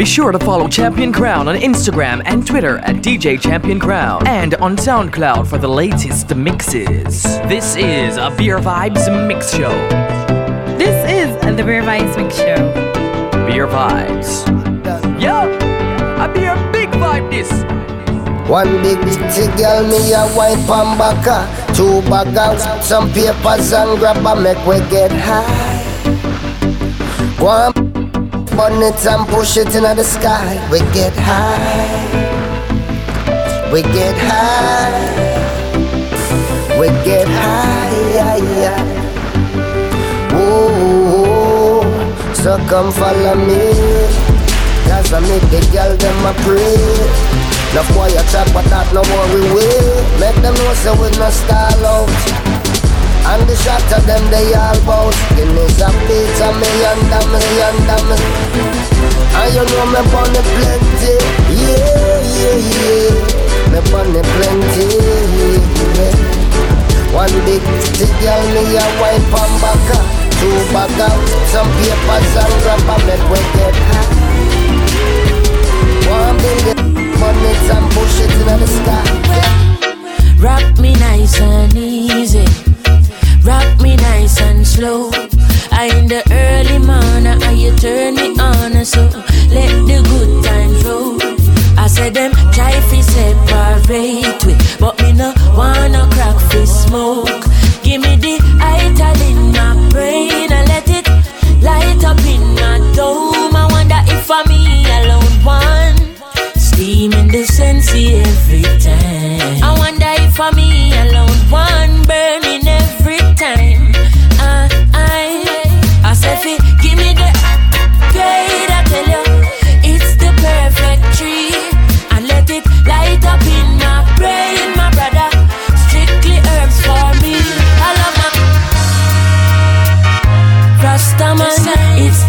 Be sure to follow Champion Crown on Instagram and Twitter at DJ Champion Crown and on SoundCloud for the latest mixes. This is a Bare Vibes Mix Show. This is the Bare Vibes Mix Show. Bare Vibes. Yo, I be a beer big vibe this. One big titty girl, me a white pan baka Two bag out, some papers and grab a make we get high Go on, burn it and push it into the sky. We get high. We get high. We get high. Whoa, so come follow me. Cause I make the girl them a pray. No boy a chat, but that no worry we Make them know so we no stall out And the shot of them they all bout Guineas a beat a million damn million damn And you know me bunny plenty Yeah, yeah, yeah Me bunny plenty yeah. One big stick girl me a wipe on back Two bag out, some papers and grab a make we get high One billion bonnets and push it in the sky. Rock me nice and easy. Rock me nice and slow. I in the early morning, and you turn me on, so let the good times roll. I said them try fi separate we, but me no wanna crack fi smoke. Give me the ital in my brain and let it light up in my dome. I wonder if for me alone one steaming the sensey every time.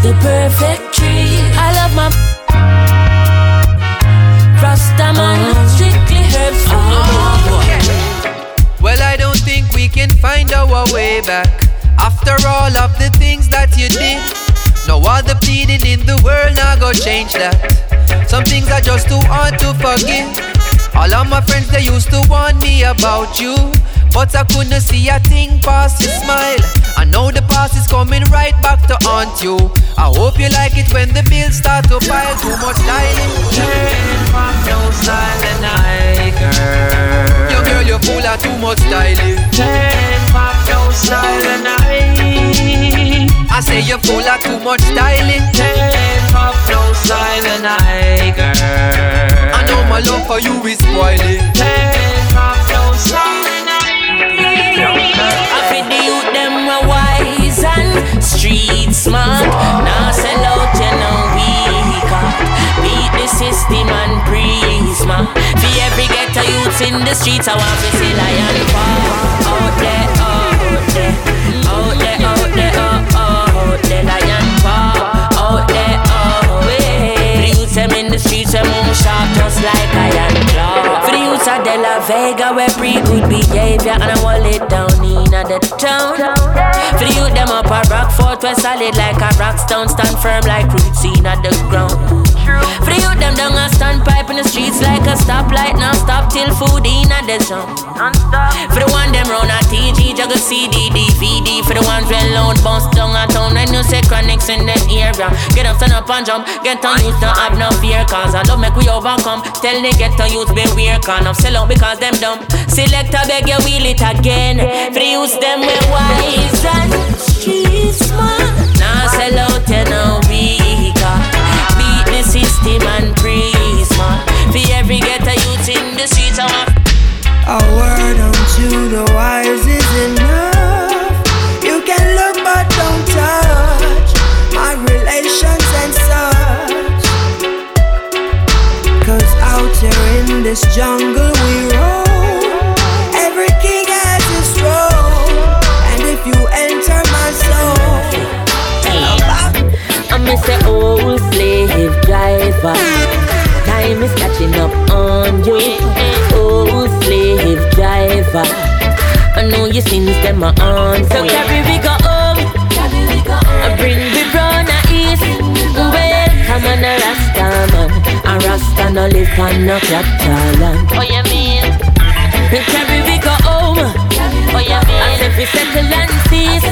The perfect tree. I love my Rastaman, uh-huh. strictly herbs oh, Well, I don't think we can find our way back after all of the things that you did. No other pleading in the world now go change that. Some things are just too hard to forgive. All of my friends they used to warn me about you. But I couldn't see a thing past your smile. I know the past is coming right back to haunt you. I hope you like it when the bills start to pile. Too much styling. Turn from no and I, girl. Yo, girl, you're full of too much styling. Turn from no style and I. Say you're full of too much styling. Turn from no and I, girl. I know my love for you is spoiling. Turn smart. Now sell out you know we got. Beat the system and prisma. For every ghetto youths in the streets, I want to see lion fall. Out there, out there, out there, out there, out there, lion fall. Out there, For them in the streets, them move just like iron claw. For the youths of De La Vega, where pre good behavior and I want it down in the town. For the youth, them up a Rockfort, we're solid like a rock stone, stand firm like roots in the ground. For the youth, them down a standpipe in the streets like a stoplight, now stop till food in a desert. For the one them round a TG, juggle CD, DVD. For the ones well loud, bounce down a town, and you say chronics in the area. Get up, stand up and jump, get on youth, don't have no fear, cause I love make we overcome. Tell the get on youth, beware, can of sell out because them dumb. Select a beg you wheel it again. For the youth, them we wise and street smart. Now sell out, you know, system and prisma. For every get a youth in the streets, I want. A word unto the wise is enough. You can look but don't touch my relations and such. Cause out here in this jungle we roam. I'm Mr. Old Slave Driver. Time is catching up on you. Old slave driver. I know your sins them are on. So carry we go home. I bring the run a east. Welcome on a Rasta no live on no capital Oh, you mean? Carry we go home. Oh, you mean? As if we settle and cease.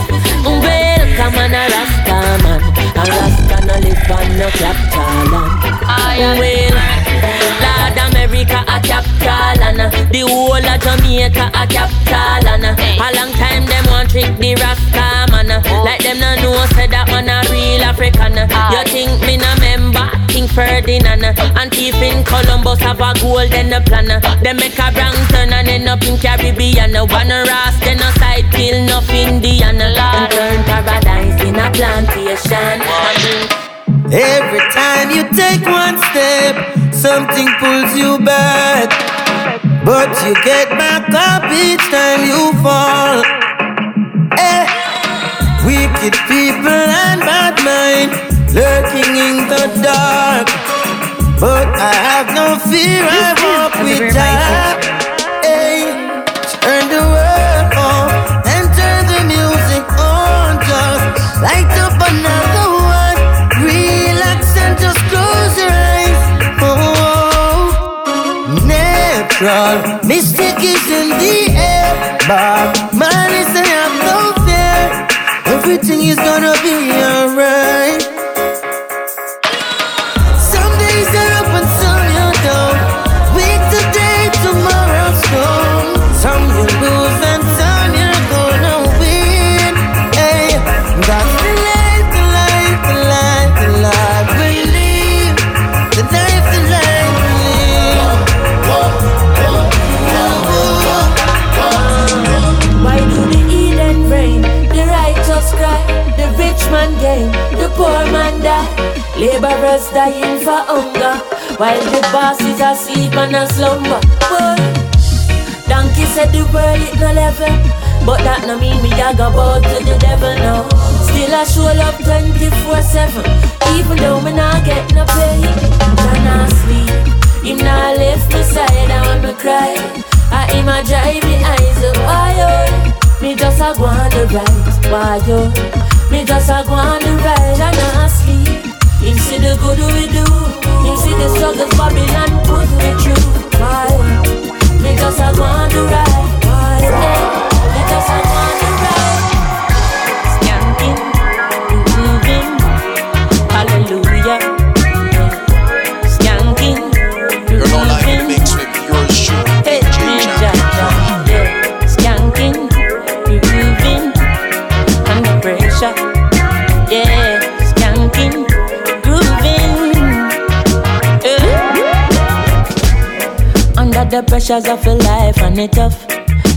Welcome on a Rasta man. A Rasta no live on no capital Well, Lord America a capital and the whole of Jamaica a capital and a long time them want trick the Rasta man. Like them no know say that man a real African. You think me no member? King Ferdinand and in Columbus have a golden plan. They make a wrong turn and end up in Caribbean. One ras then a side kill enough Indian. And turn paradise plantation. Every time you take one step, something pulls you back. But you get back up each time you fall. Eh. Wicked people and bad mind lurking in the dark. But I have no fear, I walk with Jah. Natural mystic is in the air. But man is have no fear. Everything is gonna be alright. Laborers dying for hunger While the bosses are asleep and a slumber. Boy, Donkey said the world it no level But that no mean me I go to the devil now Still I show up 24-7 Even though me not get no pay. Can I sleep Him not left me side I want me cry. I him a drive me eyes up Why oh. Me just a go on the right Why oh. Me just a go on the right And I sleep him see the good we do. Him see the struggles Babylon put me through. Why? A go on the ride. Why? Me pressures of a life and it tough.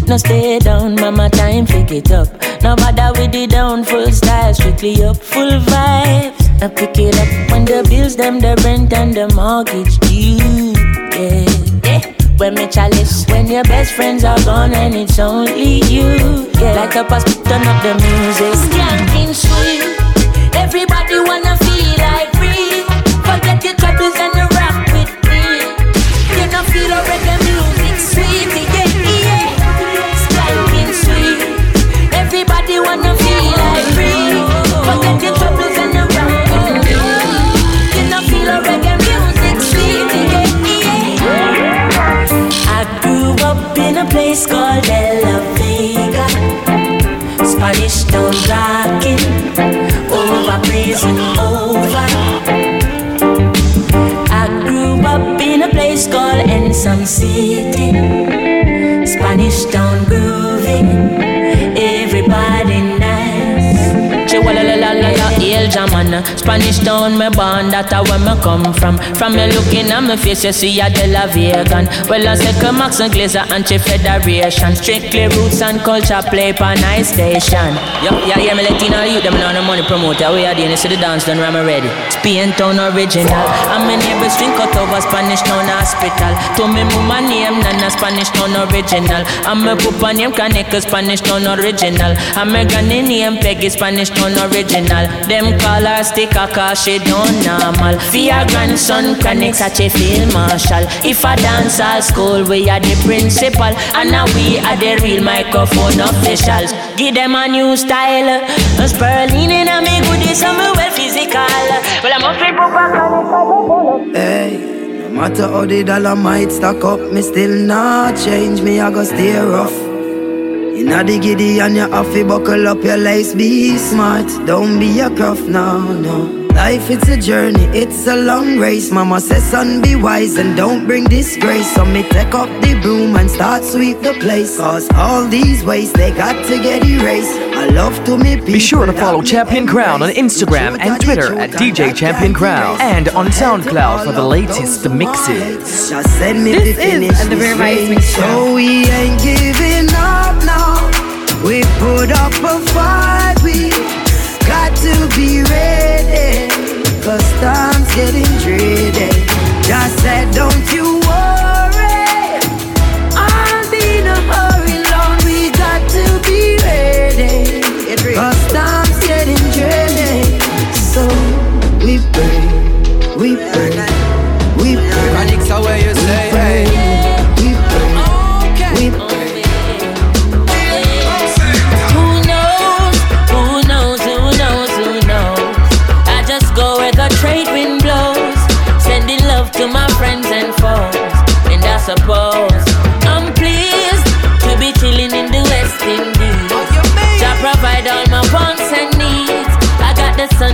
No stay down, mama time pick it up. No bother with the down, full style, strictly up, full vibes. Now pick it up when the bills, them, the rent and the mortgage due. Yeah, yeah. When me chalice, when your best friends are gone and it's only you. Yeah, like a pass, turn up the music. Skanking sweet. Everybody wanna feel like free. Forget your troubles and rock with me. You know feel the place called De La Vega. Spanish town rocking over prison over. I grew up in a place called Ensom City. El Jaman Spanish town me born, that a where me come from. From me looking at me face, you see a De La Vegan. Well I say Max and Glazer Anti-Federation Strictly roots and culture play pa nice station. Yo, yeah, yeah, me Latino youth, them know the money promoter. We are doing this the dance done, I'm ready. Spain town original. And my neighbors drink out over Spanish town hospital. To me mama name, Nana Spanish town original. And my papa name Kaneka Spanish town original. And my granny name Peggy Spanish town original. Them call her sticker cause she don't normal. For your grandson Kaneka such a field marshal. If I dance at school we are the principal. And now we are the real microphone officials. Give them a new style. Sperling in a me goodies and me well physical. Well I'm up for Hey, no matter how the dollar might stack up, me still not change. Me I go stay rough. Inna the giddy and you have to buckle up your lace. Be smart, don't be a cuff, no, no. Life it's a journey, it's a long race. Mama says, son, be wise and don't bring disgrace. So me take up the broom and start sweep the place. Cause all these ways they got to get erased. I love to meet Be sure to follow Champion Crown on Instagram and Twitter at DJ Champion Crown and on SoundCloud for the latest mixes. Just send me This is the Bare Vibes Mix Show. So we ain't giving up now. We put up a fight. Getting. Just said, don't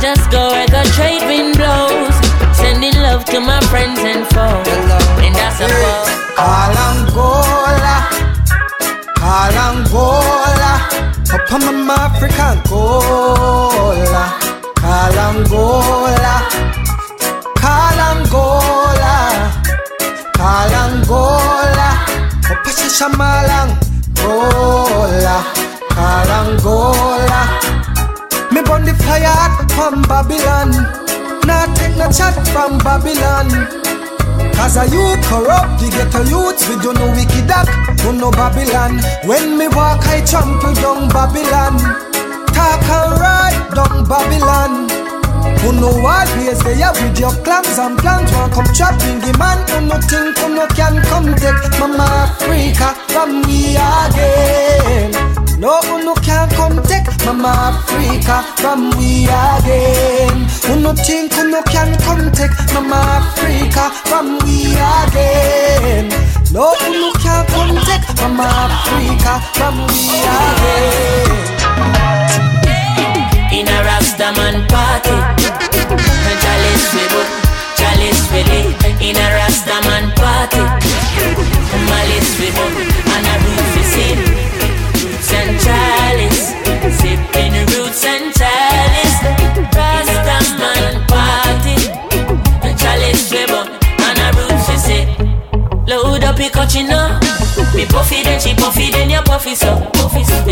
Just go where the trade wind blows, sending love to my friends and foes. And I suppose. Kalangola, Kalangola, Papa Mama African Gola, Kalangola, Kalangola, Kalangola, Papa Shamalang Gola, Kalangola. Me burn the fire from Babylon, not take no chat from Babylon. Cause a you corrupt, you get a youth with you no wicked act, you no Babylon. When me walk, I trample down Babylon. Talk and ride down Babylon. Who know always they are with your clams and plans One come trapping the man Who no think who no can come take Mama Africa from me again No who no can take Mama Africa from we again Who no think who no can come take Mama Africa from we again No who no can come take Mama Africa from we again in a Rastaman party. Chalice we book, chalice we lit. In a Rastaman then you puffy so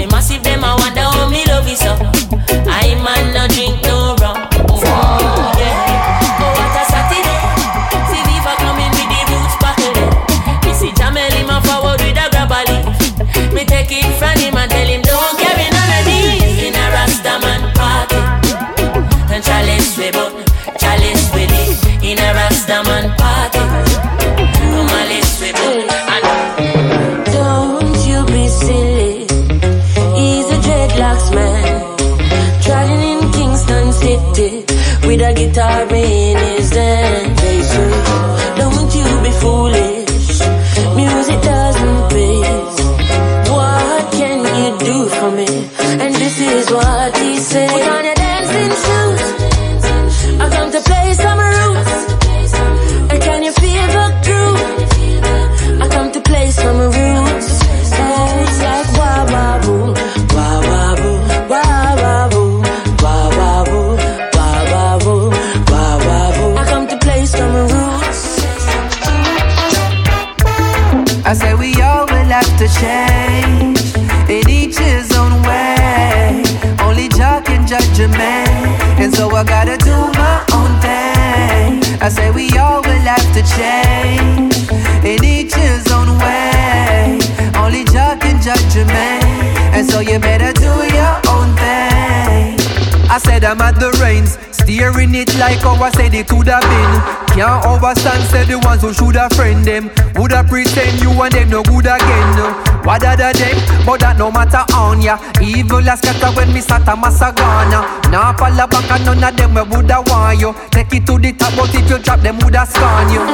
I said it could have been. Can't overstand, said the ones who should have friend them. Woulda pretend you and them no good again. What other them? But that no matter on ya. Evil as scatter when me sat a massagana. Now fall back and none of them we woulda want you. Take it to the top, but if you drop them woulda scorn you.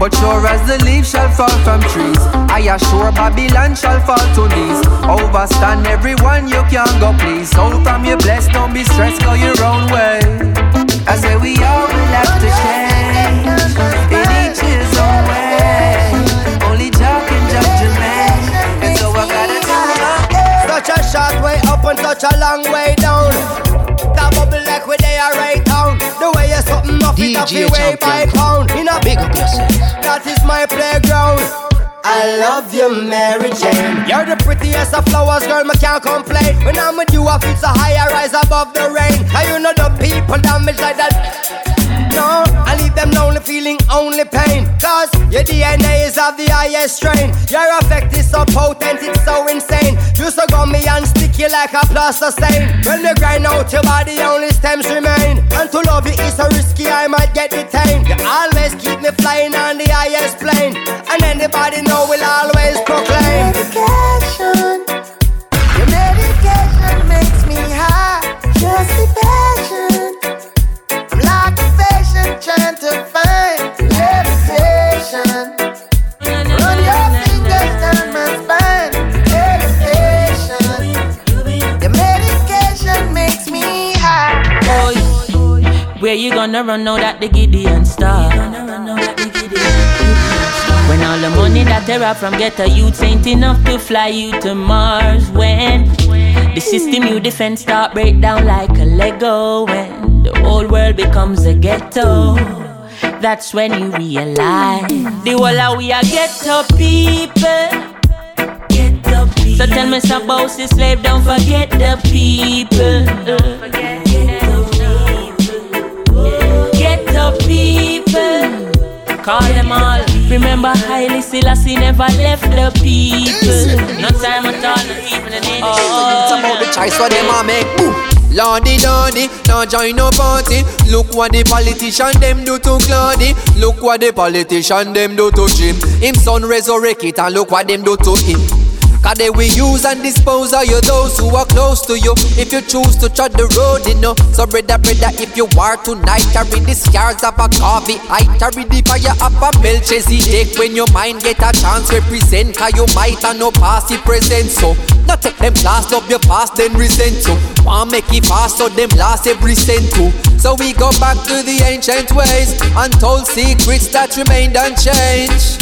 But sure as the leaves shall fall from trees, I assure Babylon shall fall to knees. Overstand everyone you can go please. So from your blessed, don't be stressed, go your own way. I say we all will have to change in each his own way. Only Jah can judge a man, and so I gotta do my Such a short way up and such a long way down. That bubble like we they are right down. The way you something off it off the way by pound. In a big up yourself. That is my playground. I love you, Mary Jane. You're the prettiest of flowers, girl, me can't complain. When I'm with you, I feel so high, I rise above the rain. And you know the people damage like that. No, I leave them lonely, feeling only pain. Cause your DNA is of the highest strain. Your effect is so potent, it's so insane. You so me and sticky like a plaster stain. When you grind out your body, only stems remain. And to love you is so risky, I might get detained. You always keep me flying on the highest plane. And anybody know will always Where you gonna run now that the Gideon star? When all the money that they rob from ghetto youths ain't enough to fly you to Mars. When the system you defend start break down like a Lego. When the whole world becomes a ghetto. That's when you realize the whole of we are ghetto people. Ghetto people. So tell me some boss is slave, don't forget the people. Call them all. Remember, Haile Selassie never left the people. No time at all, not even an inch. It's about the choice what them a make. Lordy Lordy, now join no party. Look what the politician them do to Claudy. Look what the politician them do to Jim. Him son resurrect it and look what them do to him. Cause they will use and dispose of you those who are close to you. If you choose to tread the road, you know. So brother, brother, if you are tonight Carry the scars of a coffee I carry the fire of a Melchizedek. When your mind get a chance represent Cause you might have no past the present So, not take them class, of your past then resent so. Want make it fast so them last every cent too. So we go back to the ancient ways Untold secrets that remained unchanged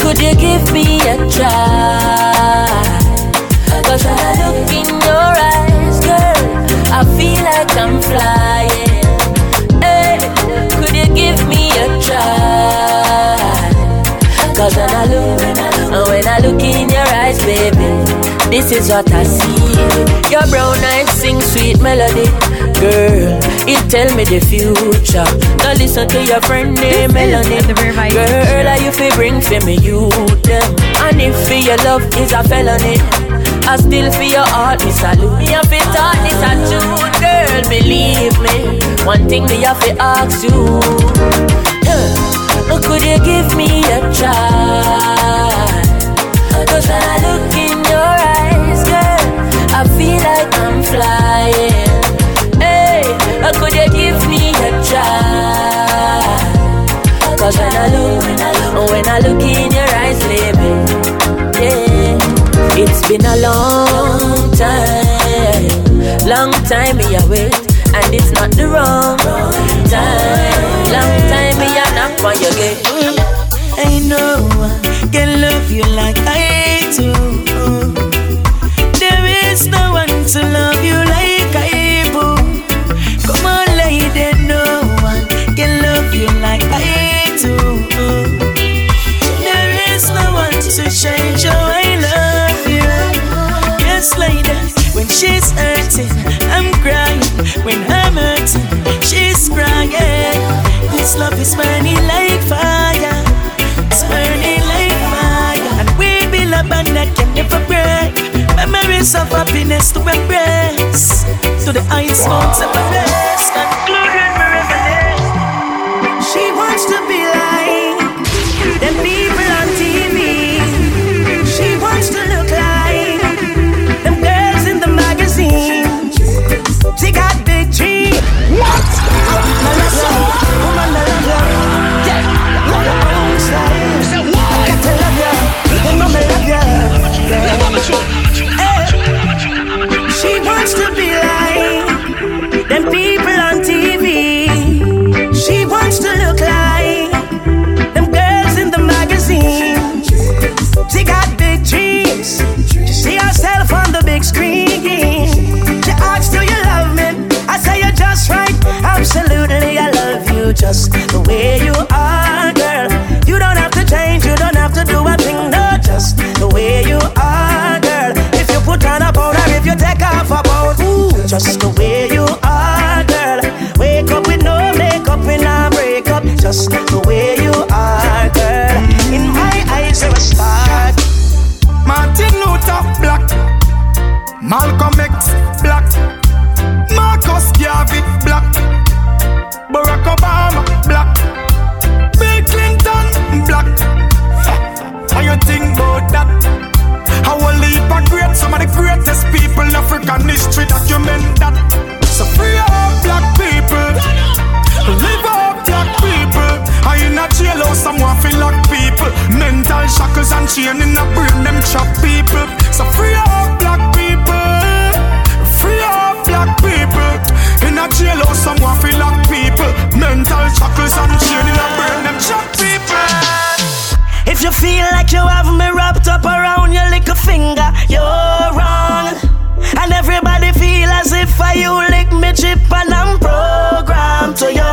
Could you give me a try? Cause when I look in your eyes, girl, I feel like I'm flying. Hey, could you give me a try? Cause when I look, when I look in your eyes, baby, this is what I see. Your brown eyes sing sweet melody, girl. It tell me the future. Now listen to your friend named Melanie. Girl, are you fi bring for me you them? And if for your love is a felony, I still for your heart is salute. Me have to talk this a truth, girl. Believe me. One thing me have to ask you. Uh, could you give me a try? Cause when I look in your eyes, girl, I feel like I'm flying. Hey, uh, could you give me a try? Cause when I look, when I look in your eyes, baby, yeah, it's been a long time, long time me a wait, and it's not the wrong time. Long time me a knock on your gate. Ain't no you like I do. There is no one to love you like I do. Come on, lady, no one can love you like I do. There is no one to change how I love you. Yes, lady, when she's hurting, I'm crying. When I'm hurting, she's crying. This love is burning like Memories of happiness to embrace. To the heights, mountains, and. Just the way you are, girl. You don't have to change, you don't have to do a thing, no, just the way you are, girl. If you put on a powder, if you take off a pound, ooh, just the way you are, girl. Wake up with no makeup, when I break up, just the way you are, girl. In my eyes, you're a star. Martin Luther Black, Malcolm X document that. So free up black people, live up black people. I in a jailhouse, someone feel like people. Mental shackles and chain in a brain, them trap people. So free up black people, free up black people. In a jailhouse, someone feel like people. Mental shackles and chain in a brain, them trap people. If you feel like you have me wrapped up around your little finger, you're wrong. And everybody feel as if I you lick me chip and I'm programmed to you.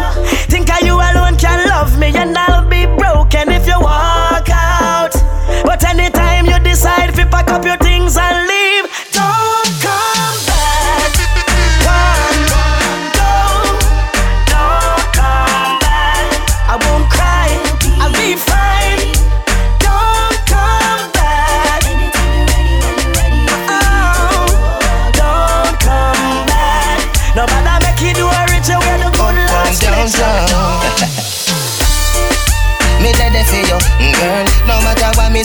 Think I you alone can love me and I'll be broken if you walk out. But anytime you decide to pack up your things and leave,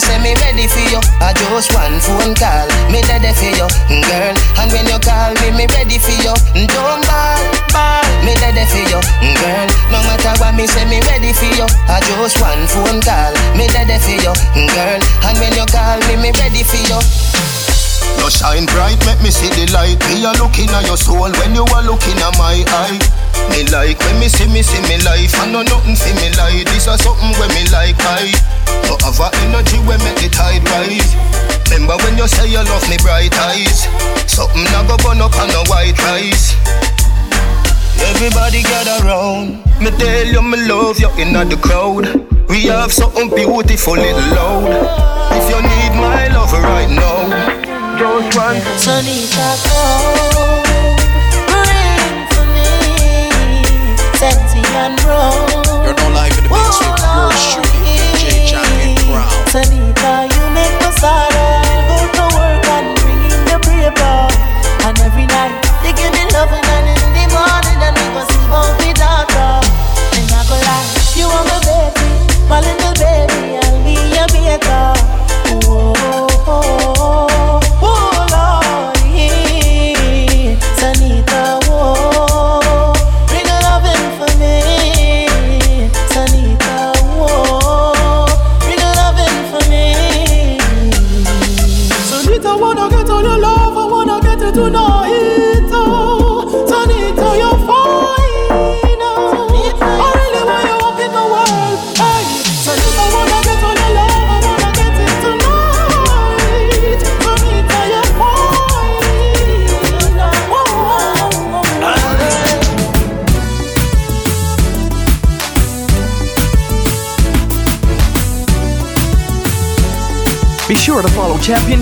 say, me ready for you. I just one phone call. Me ready for you, girl. And when you call me, me ready for you. Don't ball, ball. Me ready for you, girl. No matter what me say, me ready for you. I just one phone call. Me ready for you, girl. And when you call me, me ready for you. You shine bright, make me see the light. Me a looking at your soul when you are looking at my eye. Me like when me see me see me life. I know nothing for me like. This is something when me like I. You have a energy when make the tide rise. Remember when you say you love me bright eyes. Something I go burn up on the white rice. Everybody gather round. Me tell you me love you in the crowd. We have something beautiful little loud. If you need my love right now, just run. Sonita,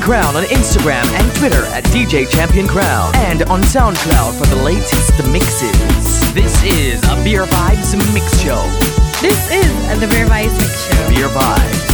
Crown on Instagram and Twitter at DJ Champion Crown and on SoundCloud for the latest mixes. This is a Bare Vibes Mix Show. This is the Bare Vibes Mix Show. Bare Vibes.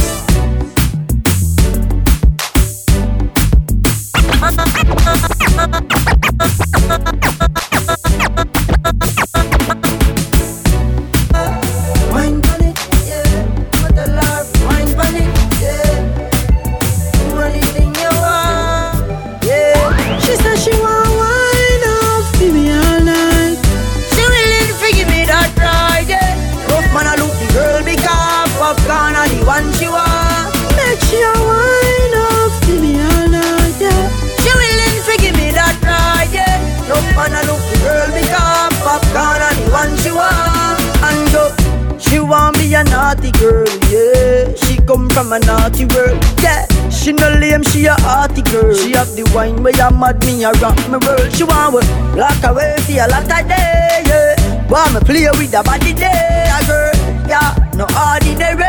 The wine where you mad me, a rock me world. She want work, lock away for a lot of day, yeah. Want me play with the body day, a girl, yeah. No ordinary,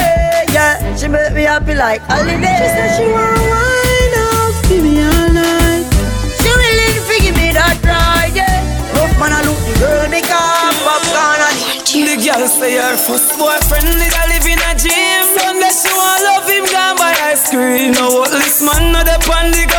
yeah. She make me happy like holiday. She said she want wine off, give me all night. She willing to give me that ride, yeah. Rough man, I look the girl, because popcorn and The girl say her first boyfriend nigga live in a gym Sunday she want love him gone by ice cream No what this man no dey on the gully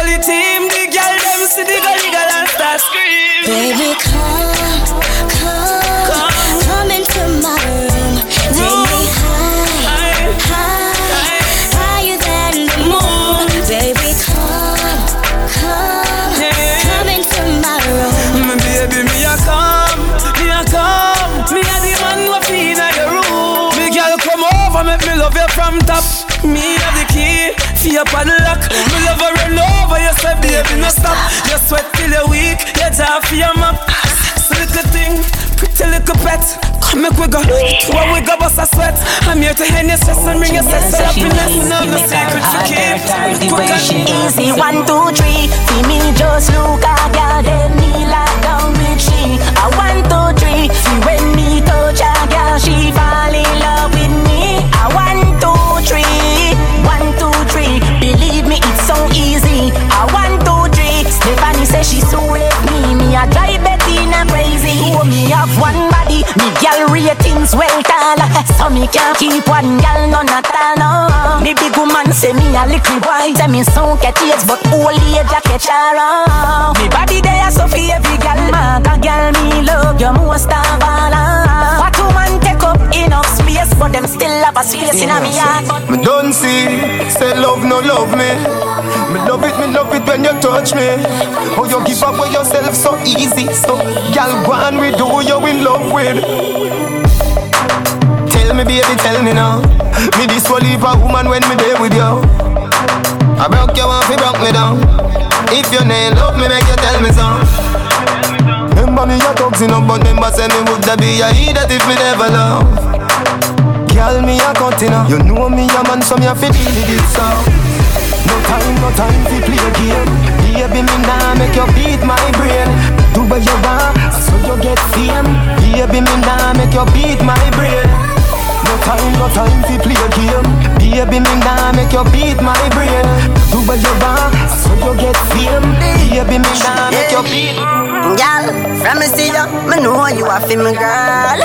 top Me have the key for your padlock Me love her run over you say baby no stop. You sweat till you weak, you jaw for your map So little thing, pretty little pet. Come make we go, when we go bust a sweat I'm here to hand your stress and bring your sex to happiness No, no secret to keep. Easy one, two, three. See me just look at ya, then me like down with she. I one, two, three. See when me touch a girl, she fall one body. Me girl ratings well tall. So me can't keep one girl none at all. No. Me big woman say me a little boy. Say me so catch age, but old age a catch around. Me body there so for every girl. Mother girl me love you most of all. Up enough space, but them still have a space in me heart. Me don't see, say love no love me. Me love it, me love it when you touch me. Oh, you give up with yourself so easy. So, girl, go on with who you in love with. Tell me, baby, tell me now. Me this will leave a woman when me there with you. I broke you off, you broke me down. If you ain't love me, make you tell me so. Me a toxin up, but remember say me woulda be a idiot if me never love. Girl, me a continue. You know me a man, so me a fi deal with it so. No time, no time fi play a game. Baby, me nah make you beat my brain. Do what you want, so you get fame. Baby, me nah make you beat my brain. Time, no time fi play a game. Baby, me nah make you beat my brain. Do what you want, so you get fame. Baby, me nah make you beat. Girl, from me see you, me know you a fi me girl.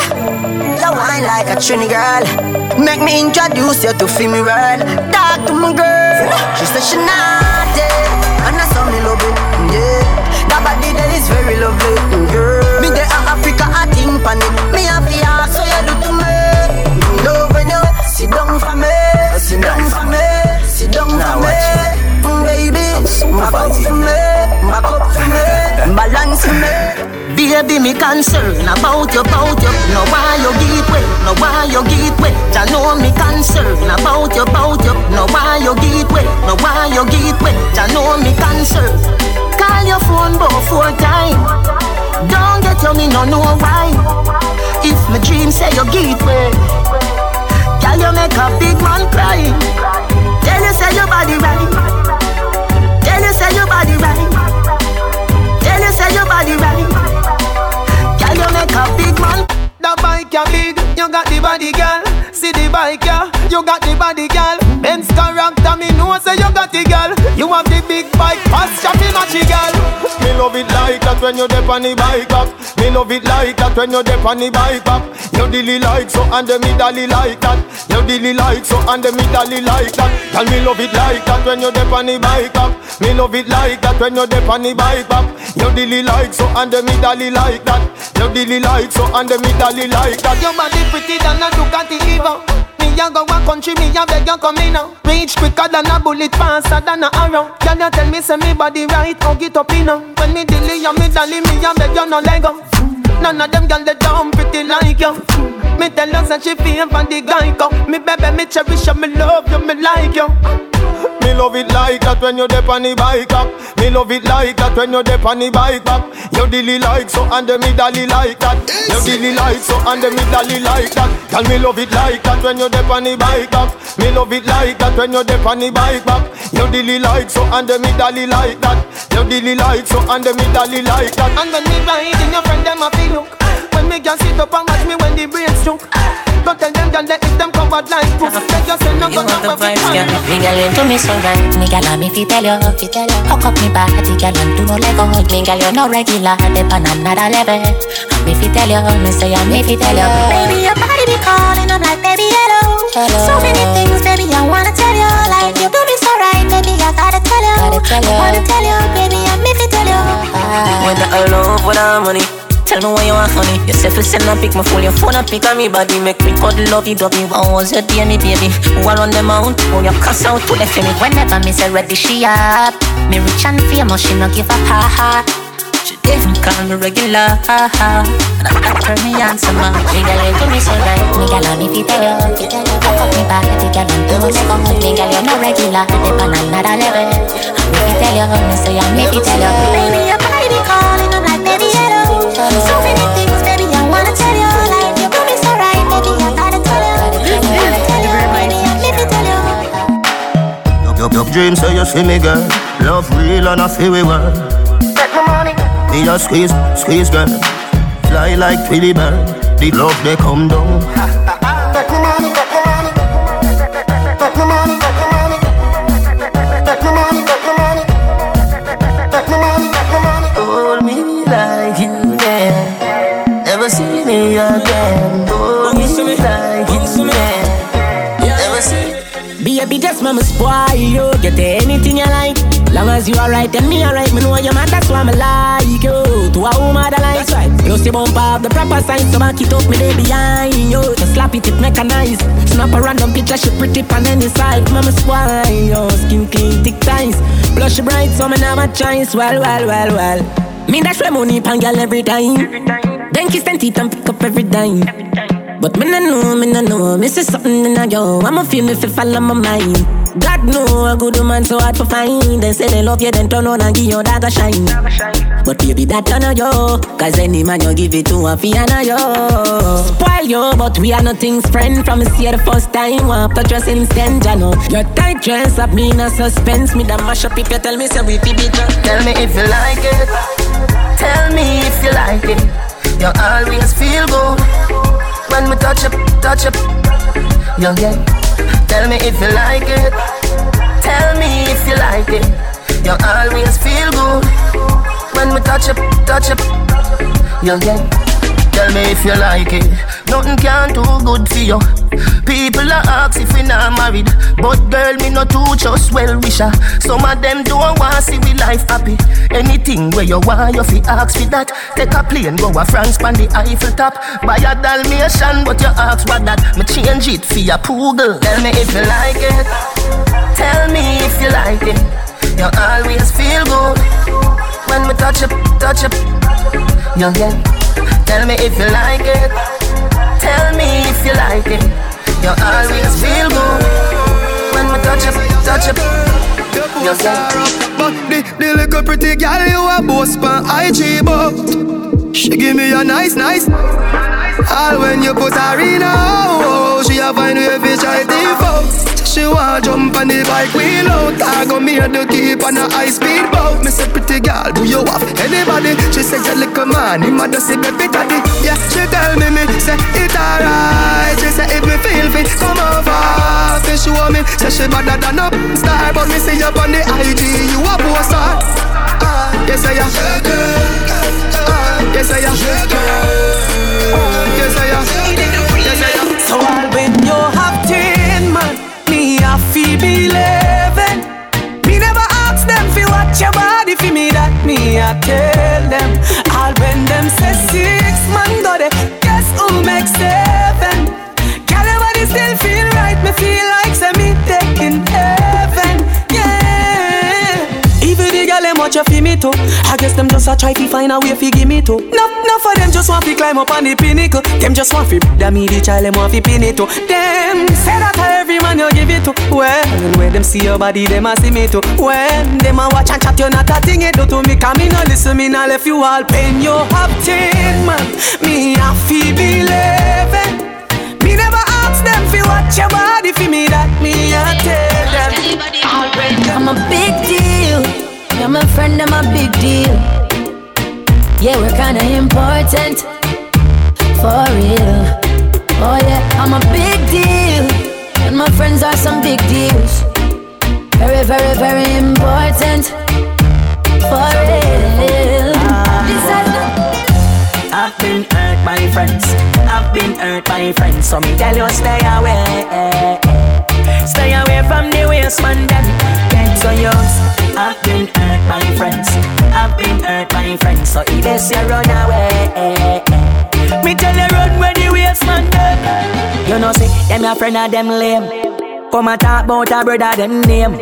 You whine like a Trini girl. Make me introduce you to fi me world. Talk to my girl. She said she naughty, and I saw me love it. Yeah, that body that is very lovely, girl. Baby, me concern about you, about you. No why you get way, no why you get way. Ya know me concern about you, about you. No why you get way, no why you get way. Ya know me concern. Call your phone four time. Don't get you me no know why. If my dream say you get way, girl you make a big man cry. Tell you say your body right. Tell you say your body right. Tell you say your body right. You make a big man. That bike ya big, you got the body, girl. See the bike, yeah. You got the body, girl. Benz character, me know say you got the girl. You have the big bike, fast shopping matchy, girl. Me love it like that when you dip on the bike up. Me love it like that when you dip on the bike up. You dilly like so and the me dolly like that. You dilly like so and the me dolly like that. And me love it like that when you dip on the bike up. Me love it like that when you dip on the bike up. You dilly like so and the me dolly like that. You dilly like so and the me dolly like that. Your body pretty than a Ducati Evo. Me a go a country, me a beg you come in now. Reach quicker than a bullet, faster than a arrow. Can you tell me say me body right? Hug it up in now. When me dilly and me dolly, me a beg you no leg up. None of them girls they dumb pretty like you. Me tell her say she feel for the guy go. Me baby, me cherish you, me love you, me like you. Me love it like that when you dip on the bike up. Me love it like that when you dip on the bike up. You dilly like so and the me dolly like that. You dilly like so and the me dolly like that. Girl me love it like that when you dip on the bike up. Me love it like that when you dip on the bike up. You dilly like so and the me dolly like that. You dilly like so and the me dolly like that. And when me ride in your friend them a feel look. When me can sit up and watch me when the brain stroke. Go tell them girl that if them covered like proof. They just say no go no go vibes, girl. Me girl into me so right. Me girl me fi tell you, fi tell you. Hook up me body, girl, and do no let go. Me girl you no regular, dip on another level. And me fi tell you, me say I'm me fi tell you. Baby, your body be calling, I'm like, baby, hello. Hello. So many things, baby, I wanna tell you. Like, you do me so right, baby, I gotta tell you. Gotta tell you. I wanna tell you, baby, I'm me fi tell you. When the I love for the money. Tell me why you want honey. You say fi send a pic, my phone, your phone a pic of me body. Make me cuddle love you, dovey. What was your day, me baby? Who are on them out? Oh, you cuss out to the me. Whenever me say ready, she up. Me rich and famous, she no give a ha ha. She didn't call me regular. And I after me answer ma. Me girl, you do me so right. Me girl, me fi tell you. Cock up me back, body, girl, and do me come. Me girl, you no regular. Dip on another level. Me fi tell you, me say I'm me fi tell you. Baby, hello. So many things, baby, I wanna tell you. All, like, you do me so right, baby, I gotta tell you. I gotta you, baby, I'm me tell you. Your, your dreams say you see me girl Love real and I feel we world Take my money. Me a squeeze, squeeze girl Fly like Twilly bird The love they come down Take As you alright and me alright, me know you man. That's why I like you. To a woman that likes right. You see bump up the proper sign, so back it up me day behind you. Just slap it, it mechanized. Snap a random picture, she pretty on any side. Mama spoil you. Skin clean, thick ties. Blush bright, so me never choice. Well, well, well, well. Me dash my money pan girl every time. Then kiss and teeth and pick up every dime. But me no know, me no know, me see something in a yo. I'ma feel me fi fall on my mind. God know a good woman so hard to find. They say they love you, then turn on and give you that a shine. But baby, that turn yo. Cause any man you give it to a fiana yo. Spoil yo, but we are nothing's friend from see the first time. Want touch us instant, ya know. Your tight dress up me in a suspense. Me that mash up if you tell me say we be. Tell me if you like it. Tell me if you like it. You always feel good when we touch up, touch up. You'll get. Tell me if you like it. Tell me if you like it. You always feel good when we touch up, touch up. You'll get. Tell me if you like it. Nothing can do good for you. People are ask if we not married, but girl me not too just well wisher. Some of them don't want to see we life happy. Anything where you want, you fi ask for that. Take a plane, go a France, pan the Eiffel top. Buy a Dalmatian, but you ask what that. Me change it for your poodle. Tell me if you like it. Tell me if you like it. You always feel good when we touch up, touch up. You get. Tell me if you like it. Tell me if you like it. You always feel good when we touch up, touch up. You get. But the, the little pretty girl you a boss pan IG but She give me a nice, nice All when you put her in a oh, She a find way fi try fuck She want jump on the bike wheel out I go me to keep on a high speed boat Me say pretty girl, do you have anybody? She said, a little man, a just see baby daddy. Yeah, she tell me, me, say, it alright. She say, if me feel fit, come over. She show me, say she better than a star. But me see you on the IG, you a poster. Uh, yes, I am. Uh, yes, I am. Yes, I am. Yes, I am. So all when you have ten man, me a fi believing. Tell them. All when them say six man go there, guess who makes seven? Can everybody still feel right? Me feel the girl them watch you me too. I guess them just a try fi find a way fi give me too. No, no for them just want fi climb up on the pinnacle. Them just want fi that me the child them want fi pin it too. Them say that to every man you give it to. Well, when them see your body, them a see me too. When them a watch and chat, you not a thing it do to me. Come me no listen, me no left you all pain. You ten man, me a fi believing. Me never ask them fi watch your body fi me that me a tell them. I'm a big deal. Yeah, my friend, I'm a big deal. Yeah, we're kinda important. For real. Oh yeah, I'm a big deal. And my friends are some big deals. Very, very, very important. For real. I've been hurt by friends. I've been hurt by friends. So me tell you stay away. Stay away from the waste man them. Get so yours. I've been hurt by friends. I've been hurt by friends. So if they say run away. Me tell you run where the waste. You know see them your friend of them lame. Come and talk about a brother them name.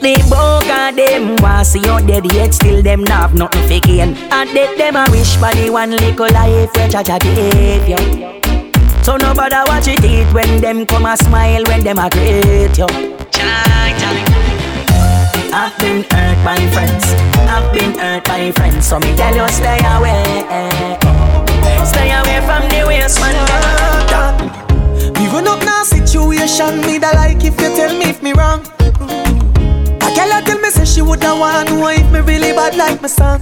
They broke and them want see you dead yet still them not have nothing for gain. And they them a wish for the one little life where Jah Jah gave you. So nobody watch it eat when them come a smile when them a greet you. I've been hurt by friends. I've been hurt by friends. So me tell you stay away. Stay away from the waste man. Run up now situation, me da like if you tell me if me wrong. A girl tell me say she woulda want know if me really bad like my son.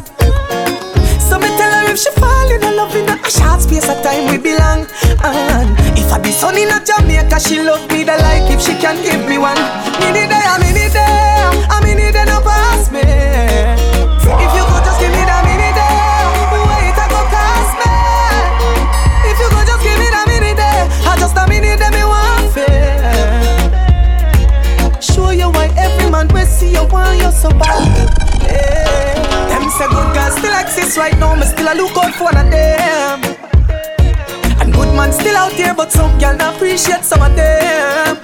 So me tell her if she fall in love in a short space of time we belong. And if I be son in a Jamaica, she love me da like if she can give me one. Me need there, me need If you could just give me that minute there, wait I go cost me. If you could just give me that minute I just a minute there me want fair. Show you why every man will see you want you so bad. Yeah. Say good girls still exist right now, me still a look out for one of them. And good man still out here, but some girl not appreciate some of them.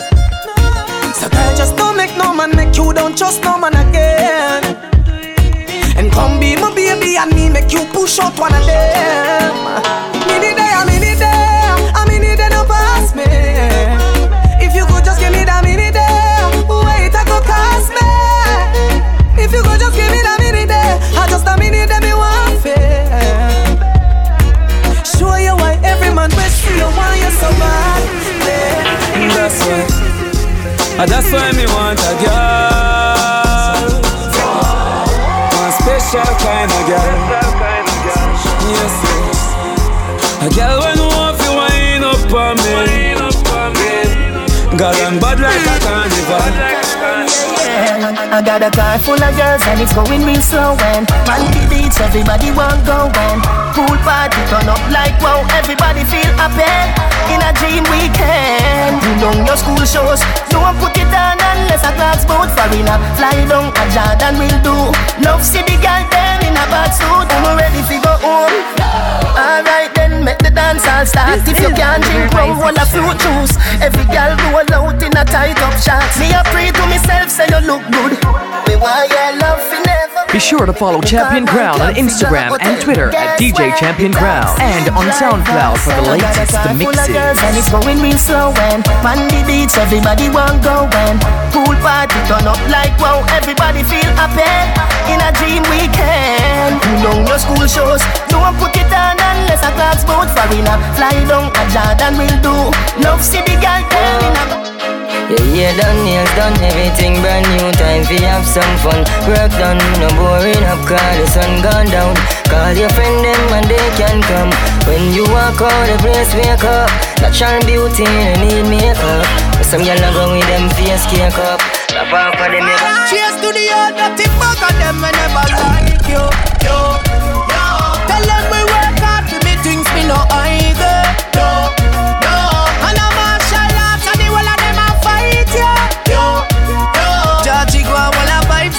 So girl, just don't make no man make you don't trust no man again. And come be my baby and me make you push out one of them. Me need there, me need there, I me need there no pass me. If you could just give me that minute there, wait I go cost me. If you could just give me that minute there, I just a minute there me want fair. Show you why every man see you why you so bad. Yeah. That's why. And that's why me want a girl. One special kind of girl. Yes, yes. A girl when want to wind up on me. Girl, I'm bad like a carnival. I got a car full of girls and it's going real slow and Monkey beats, everybody want going Pool party turn up like wow, everybody feel happy In a dream weekend. You know your school shows. Don't put it on unless a glass boat Foreigner, fly down a Jordan will do. Love see the girl then in a bad suit. I'm ready to go home. Alright then, make the dance all start. If you can't drink rum, roll a fruit juice. Every girl roll out in a tight up shots Me a pray to myself, say you look good. Me want your love for never Be sure to follow Champion Crown on Instagram and Twitter at DJ Champion Crown and on SoundCloud for the latest girls mixes. and it's going real slow and Man the beats, everybody want going Pool party turn up like wow, everybody feel happy In a dream weekend. You know your school shows Don't put it on unless a clock's boat Foreigner, fly down a Jordan will do Love see the girl in a You hear the nails done, everything brand new. Time for have some fun. Work done, no boring up, call the sun gone down. Call your friend them and they can come. When you walk out, the place wake up. Natural beauty, no need makeup. But some gyal go with them face cake up. Love off of them, yeah. Cheers to the old dirty bug of them, I never like you. Yo, yo. Tell them we no either. Yo, yo. And arts and the of them a fight,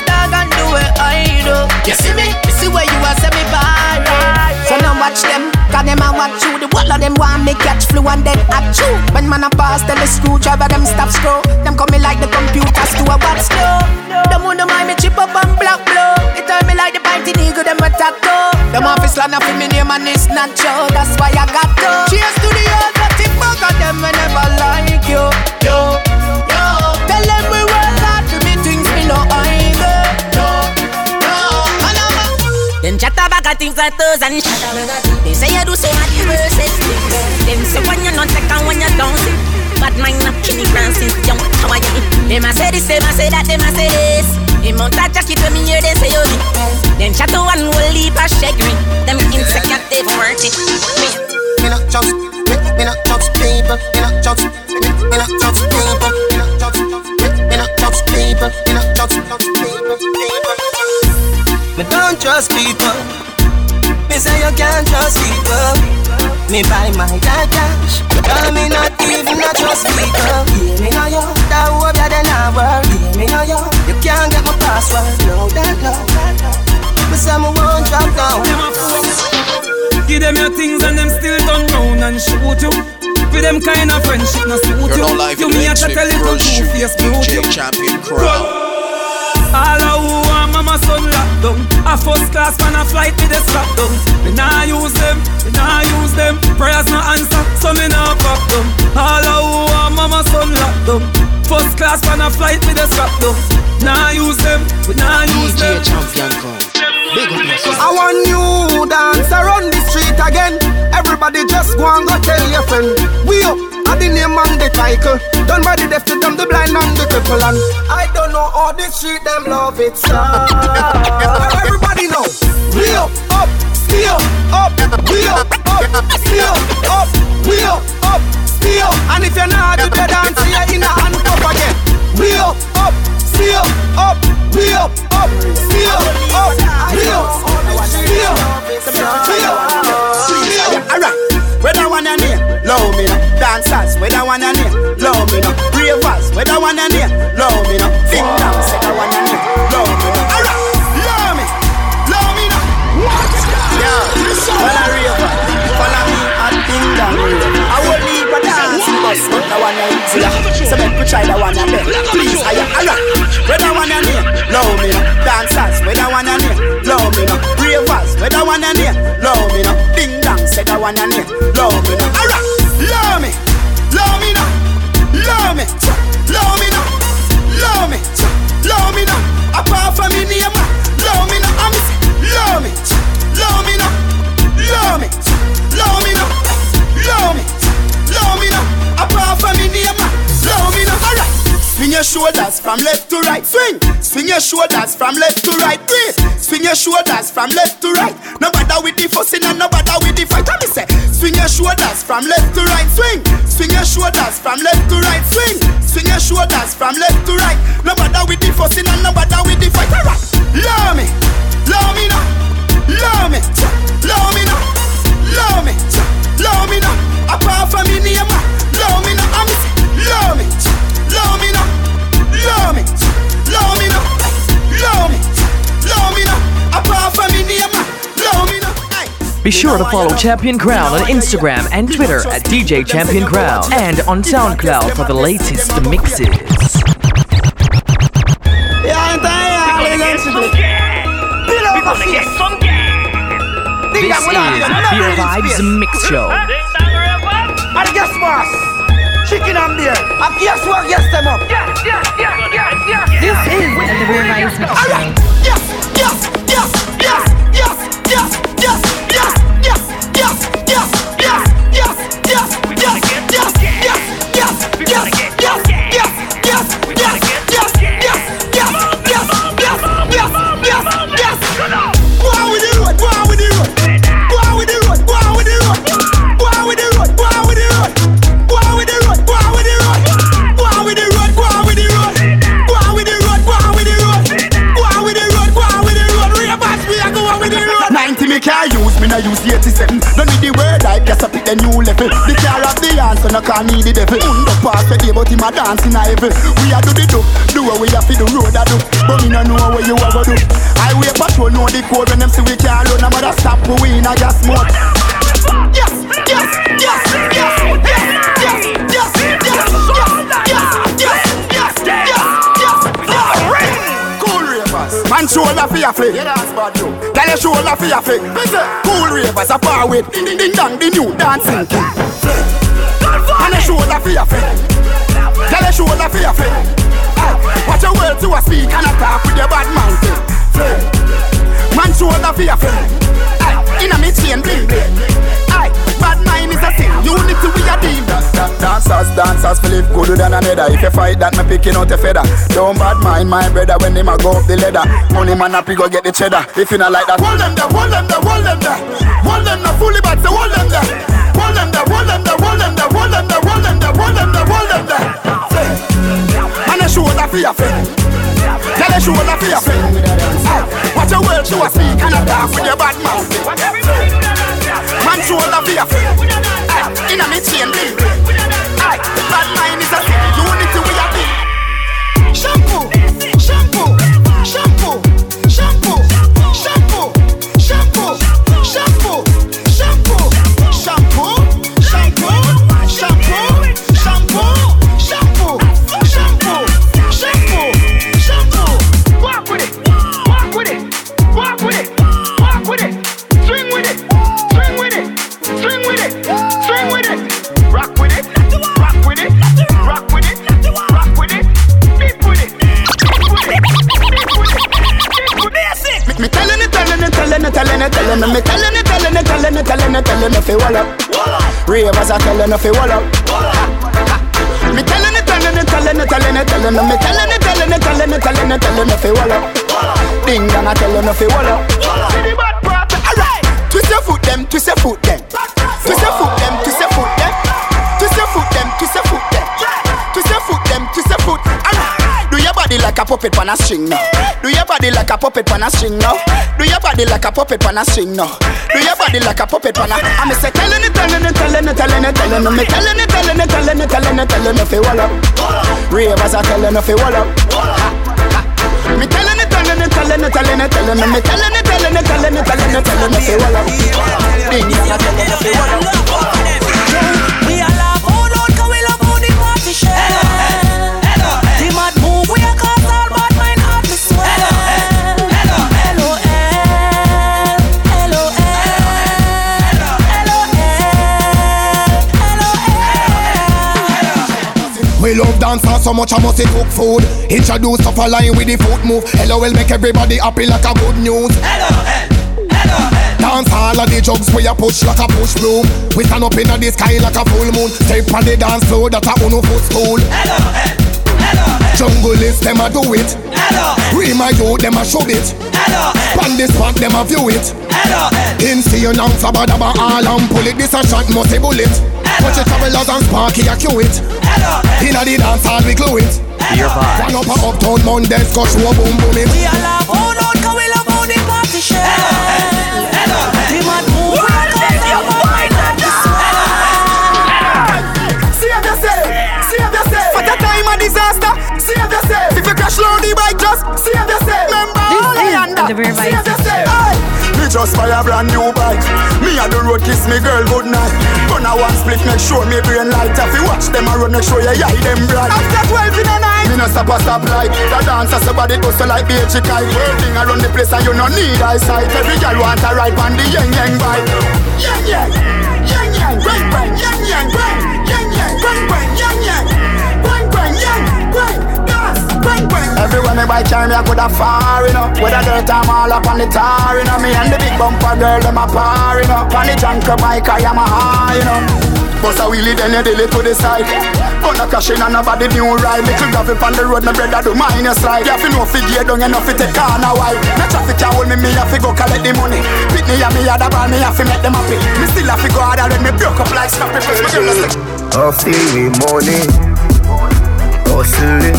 and a do it I do. You see me? You see where you are, me bye. So now watch them, cause them a watch you. The whole of them want me catch flu and then at you. When man a pass, tell the screwdriver them stop screw. Them coming like the computers to a what's slow. Them want to mind me chip up and black blow. It turn me like the pinty nigga them attack go. Them office land up in me name and it's not show. That's why I got to. Cheers to the old dirty bug of them I never like you. Yo, yo. Tell them we work hard to me things me no either. Yo, yo. And I'm a Them chat about things like those and shit. They say you do so much verses. Them say when you're not and when you don't see. But mine not kill grand since young. How are you? Them a say this, them a say that, them a say this. The amount of jacket when me hear them say you do. Them chat to one will leave a shaggy. Them insecure they worth it. Me, Me not just, me, me not just people. Me not just, me, me not just people. Me not just, me, me not just people. Me not just, just people. people. Me don't trust people. Me say you can't trust people. Me buy my dad cash. Tell me not even not trust people. Yeah, me know you. That hope you then I work. Yeah, me know you. You can't get my password. No, that no. Me say me won't drop down. Give them your things and them still turn round and shoot you. With them kind of friendship, no suit You're you. not live you in me a mix chat with a little Pro Shoot, two-face brute you. DJ Champion Crown. All of who want mama son locked down A first class man a flight with the strap down Me nah use them, me nah use them Prayers no answer, so me nah pop them All of who want mama son locked down First class man a flight with the strap down Nah use them, we nah use them Champion Crown. Big up yourself. I want you dance around the street again. Everybody just go and go tell your friend. We up at the name and the title. Done by the deaf, the dumb, the blind and the cripple. And I don't know how the street them love it. Everybody know. We up, up, still up. up, We up, up, still up. up, We up, up, still. And if you're not to the dance, you're in a handcuff again. We up, up, still up. up, We up, up, still up. up, We up, still, still, still. Alright, whether one and near, love me now. Dancers, whether one and near, love me now. Ravers, whether one and near, love me now. Ding dong, whether one and near, love me now. Alright, love me, love me now. What? Yeah, well I raver, follow me at ding dong. I will leave a dance bus, but the one and easier. So make me try the one and then, please. I alright, whether one and near, love me now. Dancers, whether one and near, love me now. Ravers, whether one and near, love me now. Ding say the one and love me now. Alright, love me, love me now, love me, love me now, love me, love me now. Apart from me name, love me now. I'm love me, love me now, love me, love me now, love me, love me now. Apart from me name, love me now. Alright. Swing your shoulders from left to right. Swing. Swing your shoulders from left to right. Breathe. Swing your shoulders from left to right. No bother with the fussing and no bother with the fight. Let me say. Swing your shoulders from left to right. Swing. Swing your shoulders from left to right. Swing. Swing your shoulders from left to right. No bother with the fussing and no bother with the fight. Alright. Love me. Love me now. Love me. Love me now. Love me. Love me now. Apart from me name. Love me now. I'm love me. Love me now. Love me. Love me now. Love me. Love me now. Apart from me name. Love me now. Be sure to follow Champion Crown on Instagram and Twitter at DJ Champion Crown and on SoundCloud for the latest mixes. Yeah, I'm tired. We're gonna get some This is Bare Vibes Mix Show chicken and beer. And guess what? Yes, them up. Yes, yes, yes, yes, yes. yes. This is the real Alright, yes, yes, yes, yes, yes, yes, yes. Me can't use, me no use 87 Don't need the word I guess I pick the new level. The car of the answer, no call me the devil. Mundo pass the day, but him a dance in a heaven. We a do the do, do what we a fi do road a do. But me no know what you a go do. I Highway patrol know the code when them see we can't run Nobody stop we in a gas mode. Yes, yes, yes, yes, yes. Man shoulder fi your flick. Yeah, that's bad too. Tell your shoulder for your flick. Cool ravers, a far with ding ding ding dong, the new dancing king. And a shoulder for your flick. Tell your shoulder for your flick. Ah, watch your words to a speak and a talk with your bad mouth. Man shoulder for your flick. Ah, inna me chain bling bling. Is a sin. Unity we a deal. Dancers, dancers, feel it gooder than another. If you fight that, me picking out a feather. Don't bad mind my brother when him a go up the ladder. Money man happy go get the cheddar. If you not like that, hold them there, hold them there, hold them there, hold them there, fully back, so hold them there. Hold them there, hold them there, hold them there, hold them there, hold them there, hold them there, hold them there. And a shoulder for your friend. Tell a friend. Watch your words to a speak and a talk with your bad mouth. Control the fear. Inna me chain link. Bad mind is a thing. Telling it, telling it, me telling it, telling it, telling it, telling it, telling it, fi wall up. Ravers are telling it, fi wall up. Me telling it, telling it, telling it, telling it, telling it, me telling it, telling it, telling it, telling it, telling it, fi wall up. Ding dong, I telling it, fi wall up. Alright, twist your foot, them, twist your foot, them. Twist your foot, them, twist your foot, them. Twist your foot, them, twist your foot, them. Twist your foot, them, twist your foot. Like a puppet on a string now. Do your body like a puppet on a string now. Do your body like a puppet on a string now. Do your body like a puppet on a. I'm say telling it, telling it, telling it, telling it, telling it, me telling it, telling it, telling it, telling it, telling it, fi wall up. Ravers are telling it, fi wall up. Me telling it, telling it, telling it, telling it, telling it, me telling it, telling it, telling it, telling it, telling it, fi wall up. Ding dong, Love so much I must say cook food. Introduce stuff line with the foot move. LOL make everybody happy like a good news. Hello, hello. Dance all of the jugs where you push like a push broom. We stand up in the sky like a full moon. Step on the dance floor that a uno footstool. Jungle is them a do it. Hello, we my youth them a show it. Hello, on the spot them a view it. Insane and sabadaba all and pull it. This a shot must a bullet. Watch it travelers and sparky a cue it. Inna the dance hall we glue it. Bare vibes. One up a uptown Monday, scotch show boom boom it. We all love all out 'cause we love how the party share. The mad move we a cause all bad mind hard to swear. Save yourself, save yourself. For the time of disaster, save yourself. If you crash low the bike, just save yourself. Remember This all is I under. the Beer Save yourself. Me just buy a brand new bike. Me a the road kiss me girl good night. Gonna one split, make sure me brain light. If you watch them a run, make sure you eye them bright. After 12 in the night, me no stop a stop light. The dancer somebody goes like BH kite. Whirling around the place and you no need eyesight. Every girl want a ride on the yang yang bike. Yang yang, yang yang, bang bang, yang yang, bang, Everyone in bike carry me, I could have far, you know. A dirt, I'm all up on the tar, you know. Me and the big bumper girl, them a par, you know. On the junker bike, I am a high, you know. Bust a wheelie, then you deal to the side. Gonna cash in and nobody new ride. Little gravel on the road, my brother do mine a slide. You have to know fi gear down, you know fi take corner wide. No traffic can hold me, me have to go collect the money. Me and me a the ball, me have to make them happy. Me still have to go harder when me broke up like snappy fish. Me girl just Hustling money, hustling,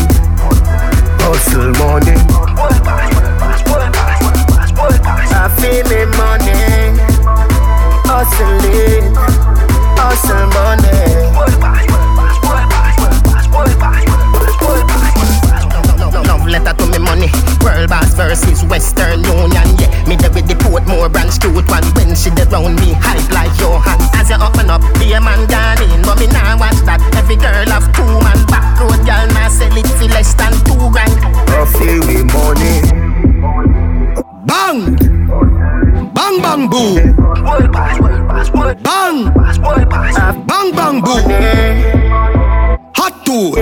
hustle money. I feel me money, hustling, hustle money. Love letter to money. World boss versus Western Union. Yeah, me there with the Portmore branch cute one. When she there round me, hype like your hand. As you open up, be a man gone in. But me now watch that. Every girl have two man. Back road girl, now sell it for less than two grand. Coffee with money. Bang! Bang bang boom! Bang! Bang bang boom! Hot two!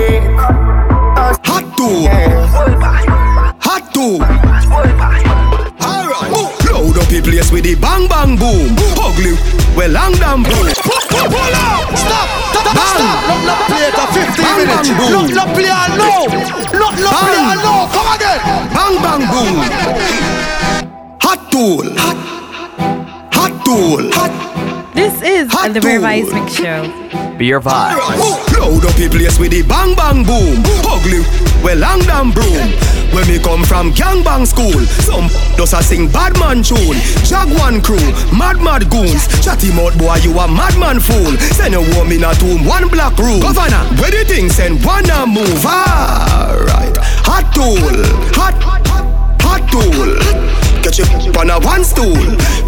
Hot two! World tool. Alright. Load up the place with the bang bang boom. Ugly. Well, long damn boom. Pull up! Stop! Stop! Stop! Not not play it 15 Bang, minutes. bang, boom. Not not play no. Not not play no. Come again. Bang bang boom. Hot tool. Hot. Hot tool. Hot. This is the Bare Vibes Mix Show. Bare Vibes. Load up the place with the bang bang boom. Ugly, well long damn broom. When me come from gangbang school, some does a sing bad man tune. Jaguan crew, mad mad goons. Chatty mouth boy, you a madman fool. Send a woman in a tomb, one black room. Governor, where the thing send one a move. Alright, hot tool, hot, hot tool. Get you on a one stool.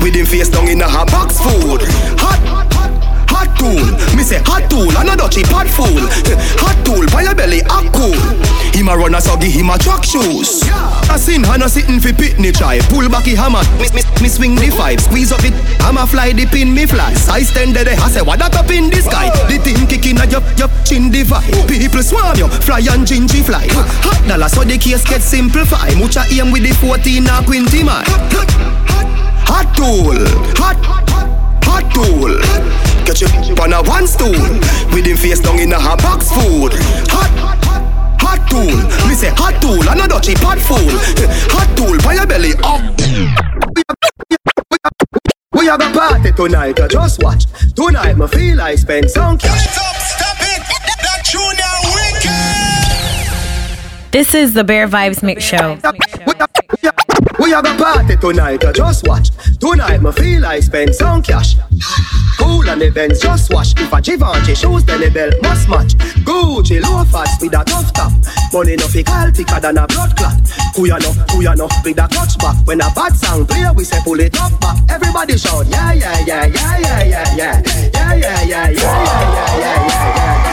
With him face down in a hot box food. Hot, hot tool. Me say hot tool, another cheap hot fool. Hot tool, by your belly, hot cool. Him a runner, so give him a track shoes. I seen Hannah sitting fi pitney try. Pull back he hammer, me, me, me swing the five. Squeeze up it, hammer fly the pin, me fly. Size ten the I say what that up in the sky. The thing kicking at your, your chin divide. People swarm you, fly and gingy fly. Hot dollar, so the case get simplify. Mucha aim with the 14 or 20 man. Hot tool, hot, hot tool. Get you on a one stool. With him face down in a hot box food. Hot, hot tool. Me say hot tool, another cheap hot fool. Hot tool, by your belly up. We have a party tonight, you just watch. Tonight, me feel I spend some cash. This is the Bare Vibes Mix Show. We have a party tonight, you just watch. Tonight, me feel I spend some cash. Cool and events, just watch. If a Givenchy shoes, then the belt must match. Gucci loafers with a tough top. Money no fi call thicker than a blood clot. Who ya know, who with a clutch back. When a bad sound play, we say pull it up back. Everybody shout, yeah, yeah, yeah, yeah, yeah, yeah, yeah. Yeah, yeah, yeah, yeah, yeah, yeah, yeah, yeah,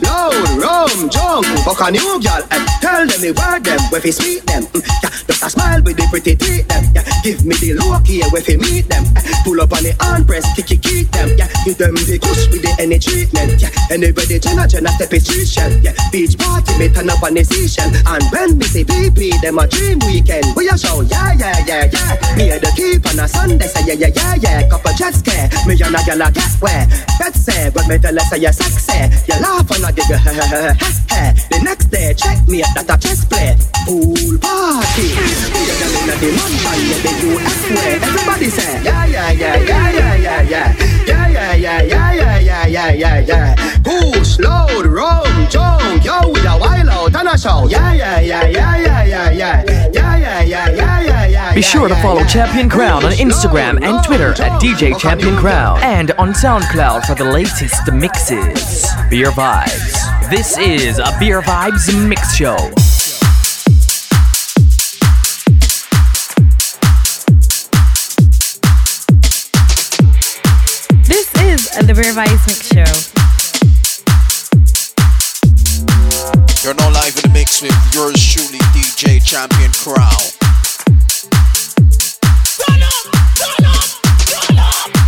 No loud, rum, jump, fuck a new girl and tell them me word them, where fi sweet them. Mm, yeah, just a smile with the pretty teeth them. Yeah, give me the look here where fi meet them. Eh, pull up on the hand press, kick kick them. Yeah, give them the kush with the any treatment. Yeah, anybody Jenna Jenna step it. Yeah, beach party me turn up on the seashell. And when me say BP, them a dream weekend. We a show, yeah, yeah, yeah, yeah. Me a the keep on a Sunday, say yeah, yeah, yeah, yeah. Couple jet scare, me and a gyal a get where. Bet but me tell her say you sexy. You laugh and I give you The next day, check me at that a chess play. Pool party. Everybody say, yeah, yeah, yeah, yeah, yeah, yeah, yeah. Yeah, yeah, yeah, yeah, yeah, yeah. Push, load, rum, jump, yo, with a while out and a yeah, yeah, yeah, yeah. Yeah, yeah, yeah, yeah, yeah, yeah. Be sure to follow Champion Crown on Instagram and Twitter at DJ Champion Crown and on SoundCloud for the latest mixes. Bare Vibes. This is a Bare Vibes Mix Show. This is the Bare Vibes Mix Show. You're now live in the mix with yours truly, DJ Champion Crown. Turn up, turn up, turn up.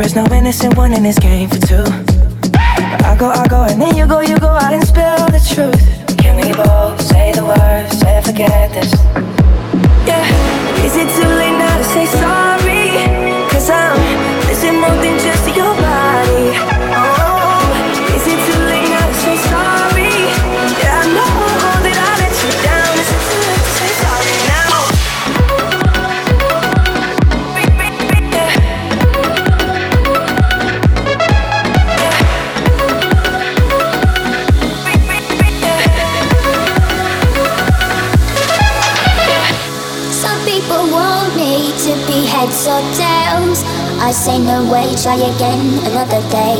There is no innocent one in this game for two. I go, I go, and then you go, you go out and spill the truth. Can we both say the words and forget this? Yeah, is it too late now to say sorry? Again another day.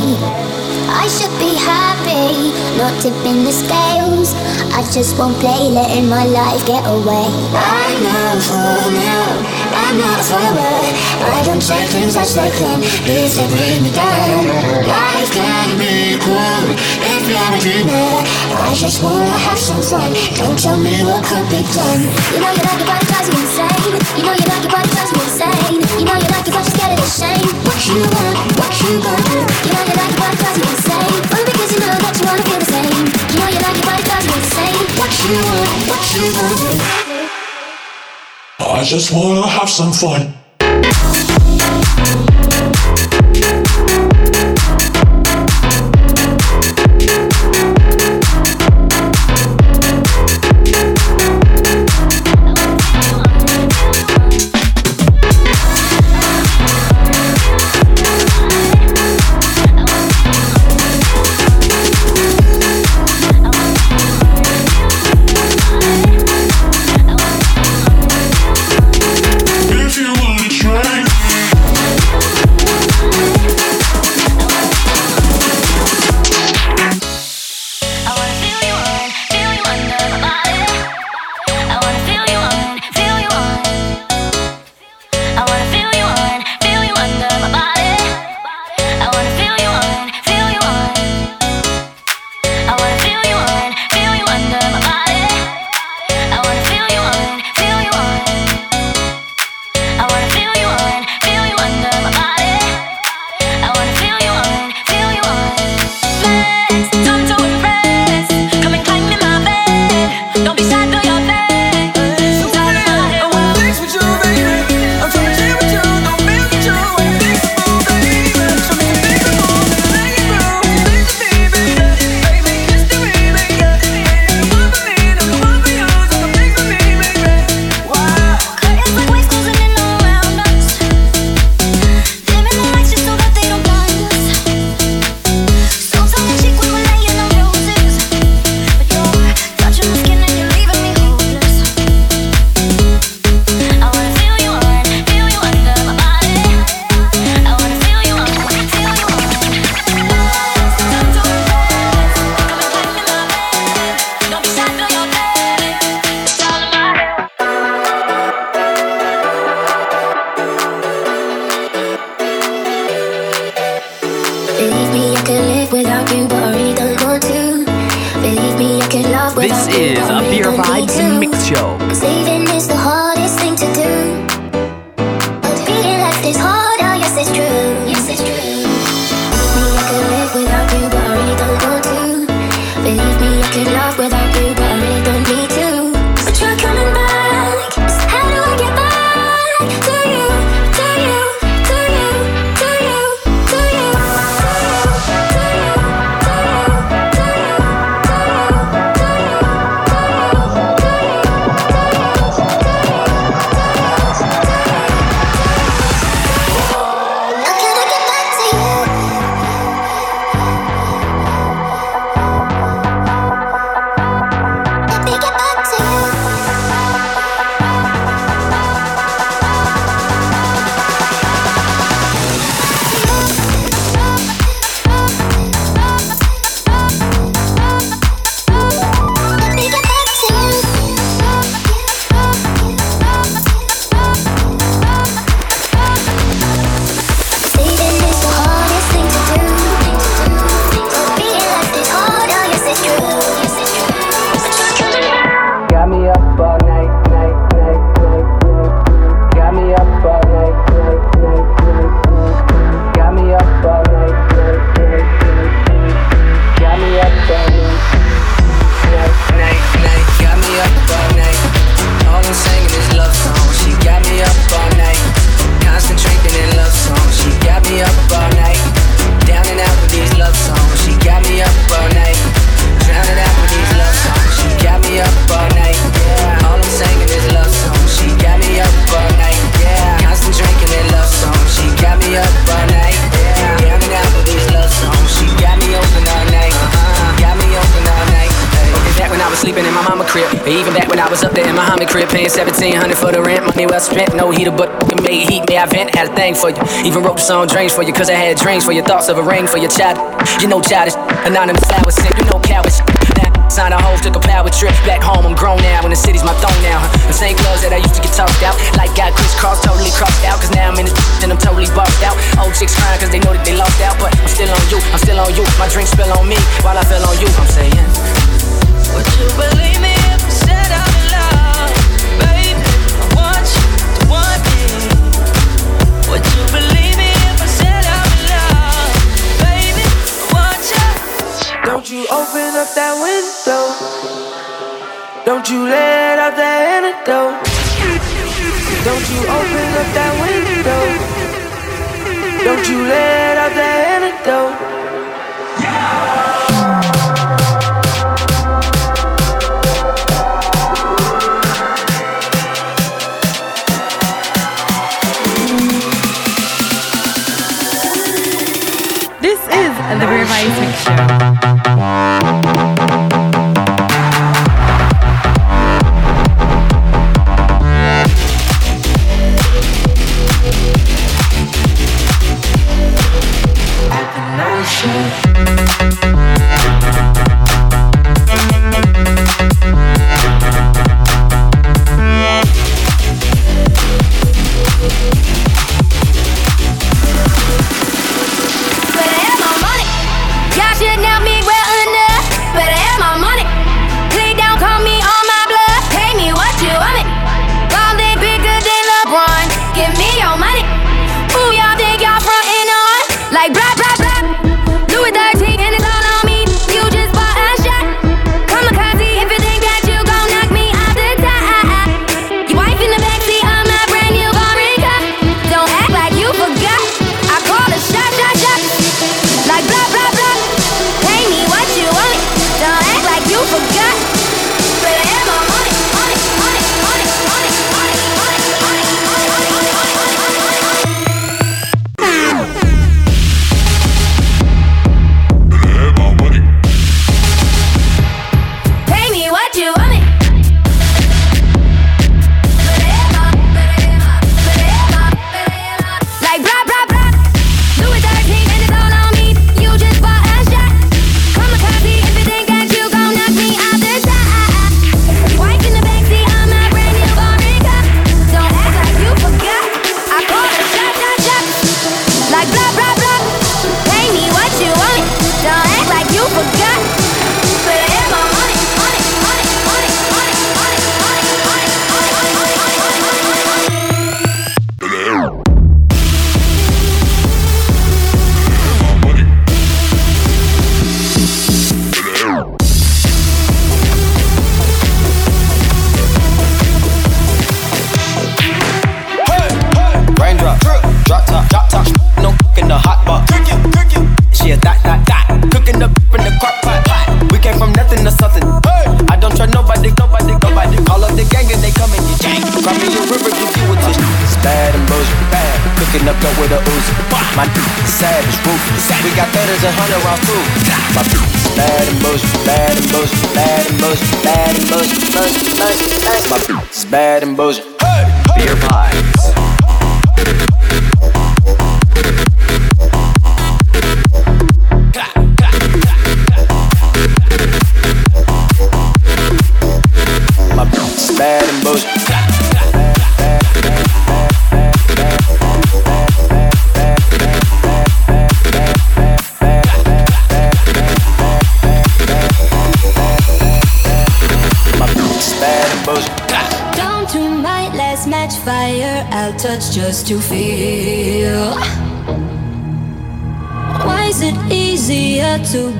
I should be happy, not tipping the scales. I just won't play, letting my life get away. I know for now, I'm not follower. I don't say things as they come, if they bring me down. Life can be cool if you're a dreamer. I just wanna have some fun. Don't tell me what could be done. You know you like it, but it drives you insane. You know you like it, but it drives me You know you like it, but you're scared of the shame. What you want, what you gonna? You know you like it, but it drives insane. Only because you know that you wanna feel the same. You like it, but it drives insane. What you want, what you gonna? I just wanna have some fun. thing for you. Even wrote the song Dreams for you, cause I had dreams for your thoughts of a ring for your child. You know childish, anonymous flowers, sent, you know cowards. Sign a hole, took a power trip back home. I'm grown now, and the city's my throne now. The same clothes that I used to get tossed out. Like got crisscross, totally crossed out. Cause now I'm in the and I'm totally buffed out. Old chicks crying cause they know that they lost out. But I'm still on you, I'm still on you. My drinks spill on me while I fell on you. I'm saying, Would you believe me if I said I'm in love? you open up that window. Don't you let out that antidote. Don't you open up that window. Don't you let out that antidote. This is the Bare Vibes Mix Show.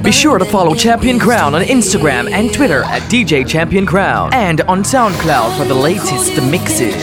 Be sure to follow Champion Crown on Instagram and Twitter at DJ Champion Crown and on SoundCloud for the latest mixes.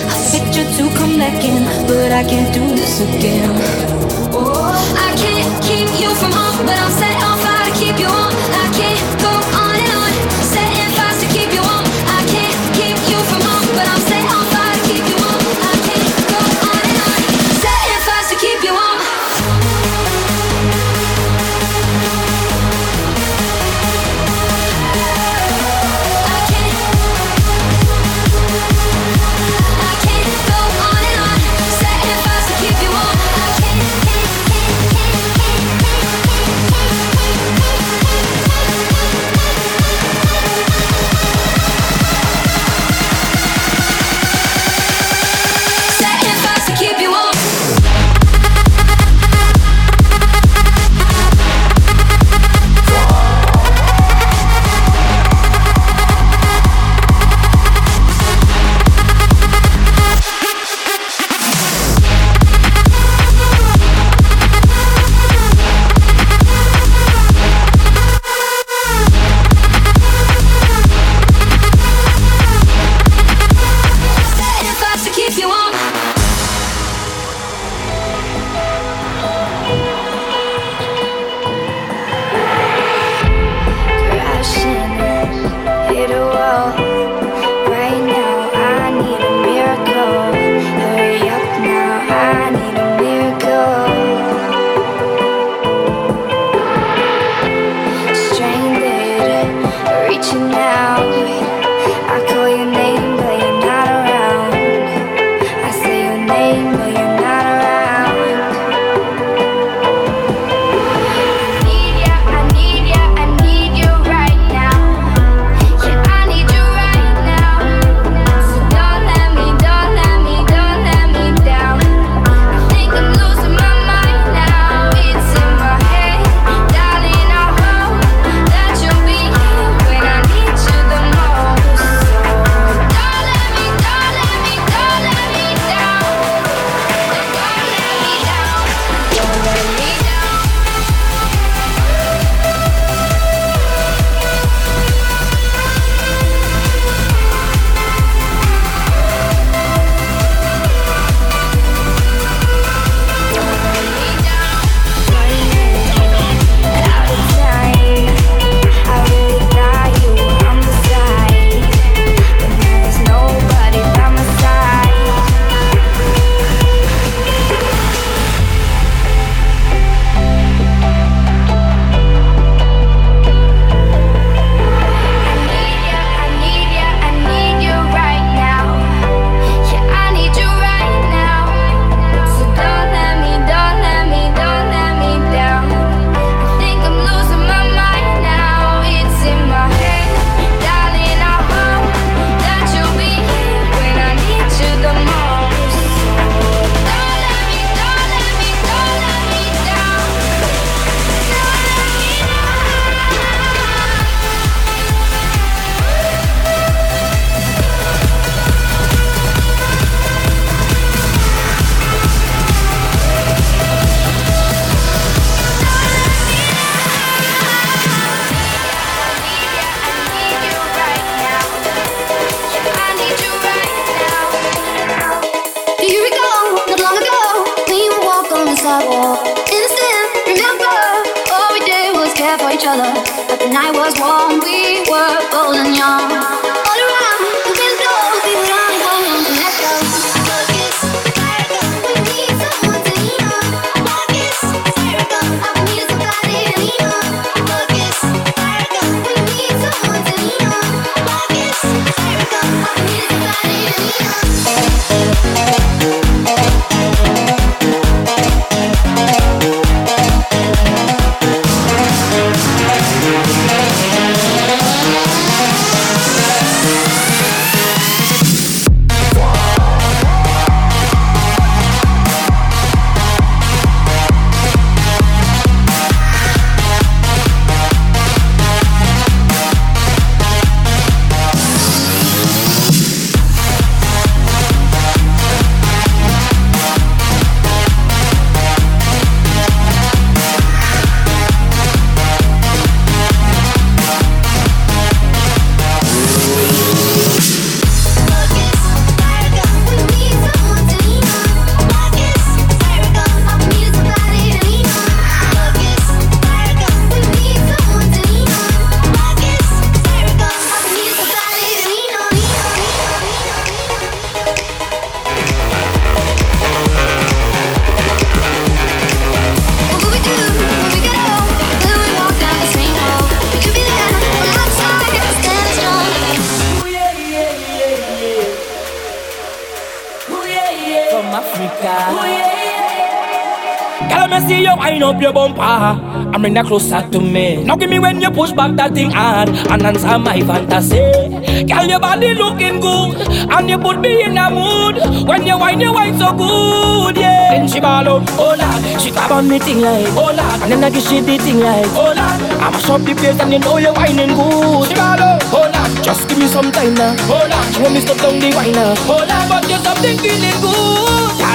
Wind up your bumper and bring that closer to me. Now give me when you push back that thing hard and answer my fantasy. Girl, your body looking good and you put me in a mood when you wind, you wind so good, yeah. Then she ball out, oh lord, she grab on me thing like, oh lord, and then I give she the thing like, oh lord. I mash up the place and you know you're whining good. She ball out, oh lord, just give me some time now, oh lord. She want me stop down the wine now, oh lord, but you're something feeling good,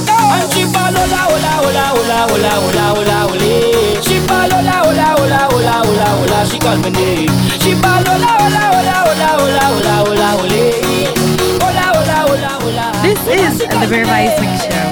and she follow la ola ola ola ola ola ola ola. She follow la ola ola ola ola ola. She call my name. She follow la ola ola ola ola ola ola ola. Ola ola ola ola. This is the Bear Rising Show.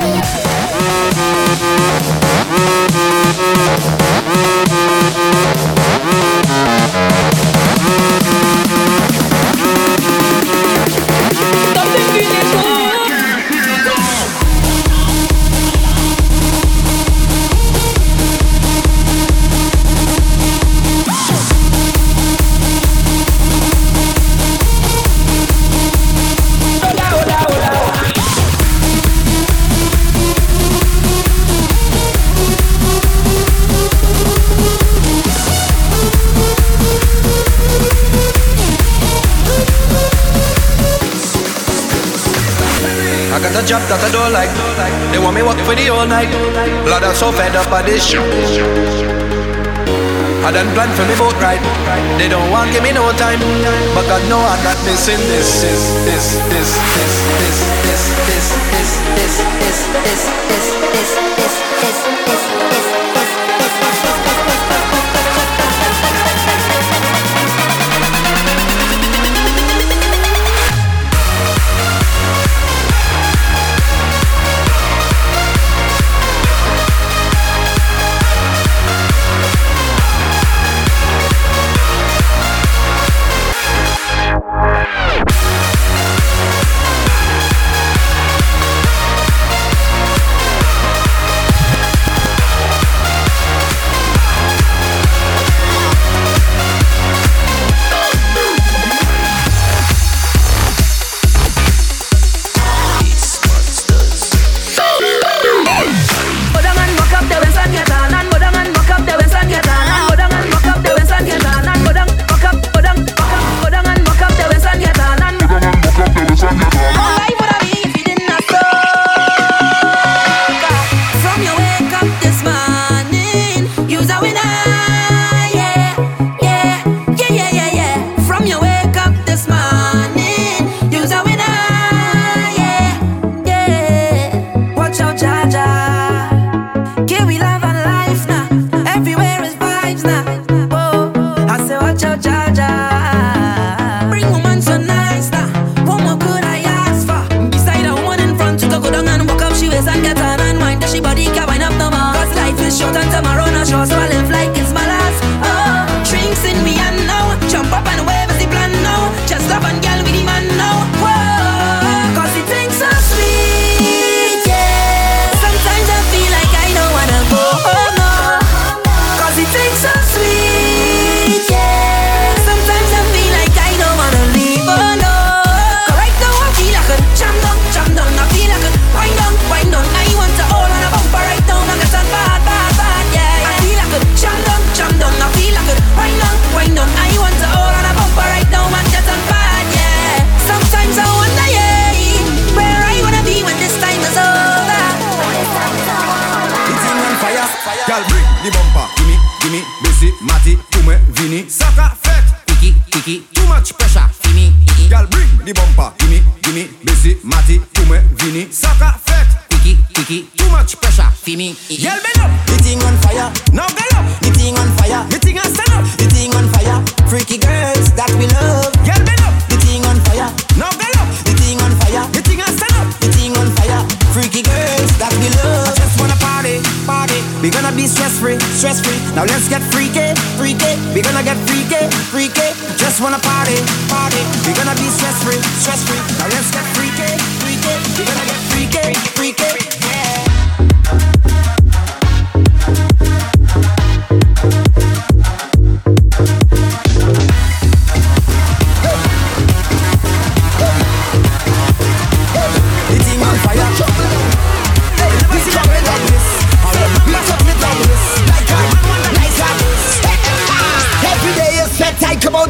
A job that I don't like. They want me work for the whole night. Lord, I'm so fed up by this shit. I done planned for me boat ride. They don't want give me no time, but God know I'm not missing this, this, this, this, this, this, this, this, this, this, this, this, this, this, this, this, this.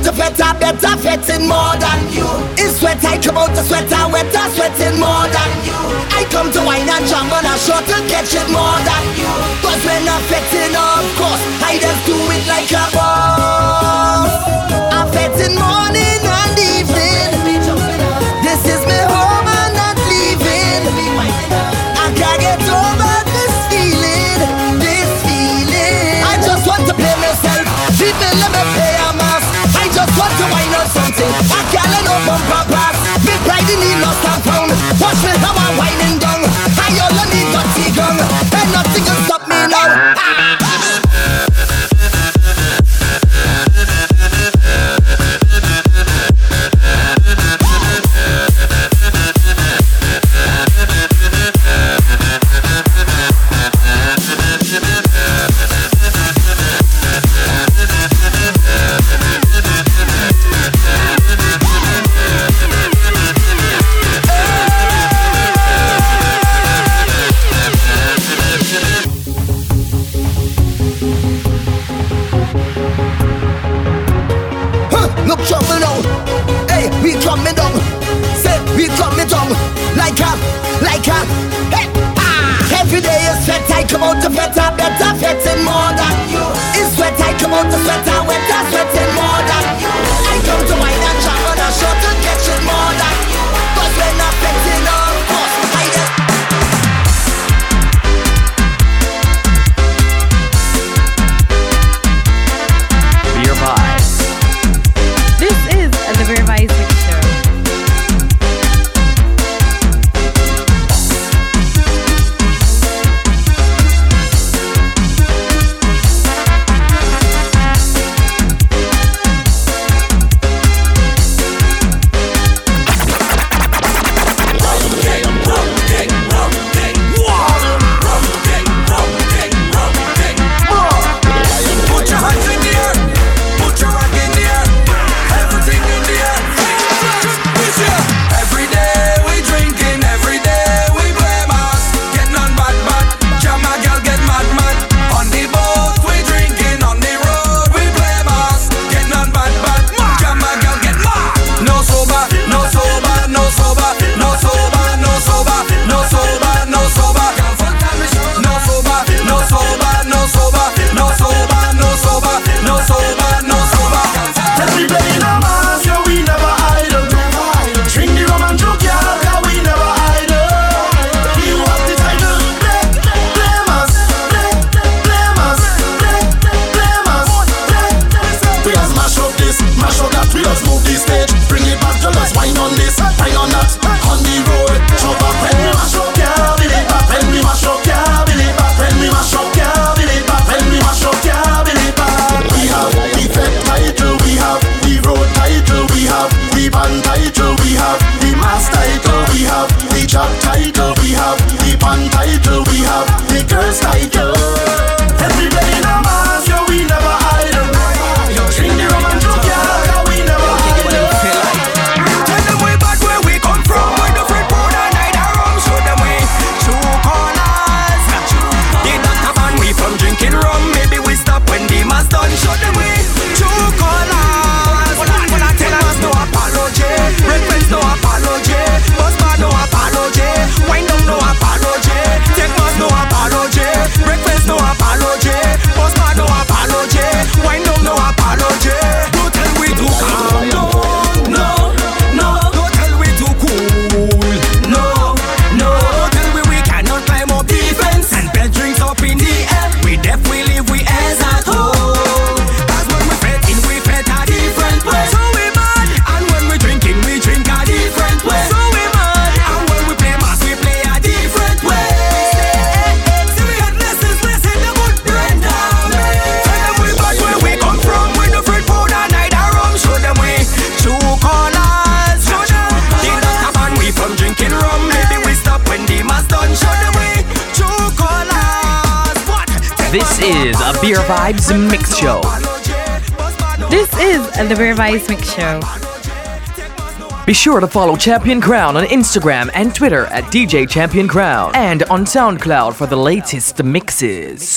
To better, better fetting more than you. It's sweat, I come out the sweater, wetter, sweating more than you. I come to wine and jam on a short to catch it more than you. Cause when I'm fetting, of course, I just do it like a boss. I'm fetting morning. sure to follow Champion Crown on Instagram and Twitter at DJ Champion Crown and on SoundCloud for the latest mixes.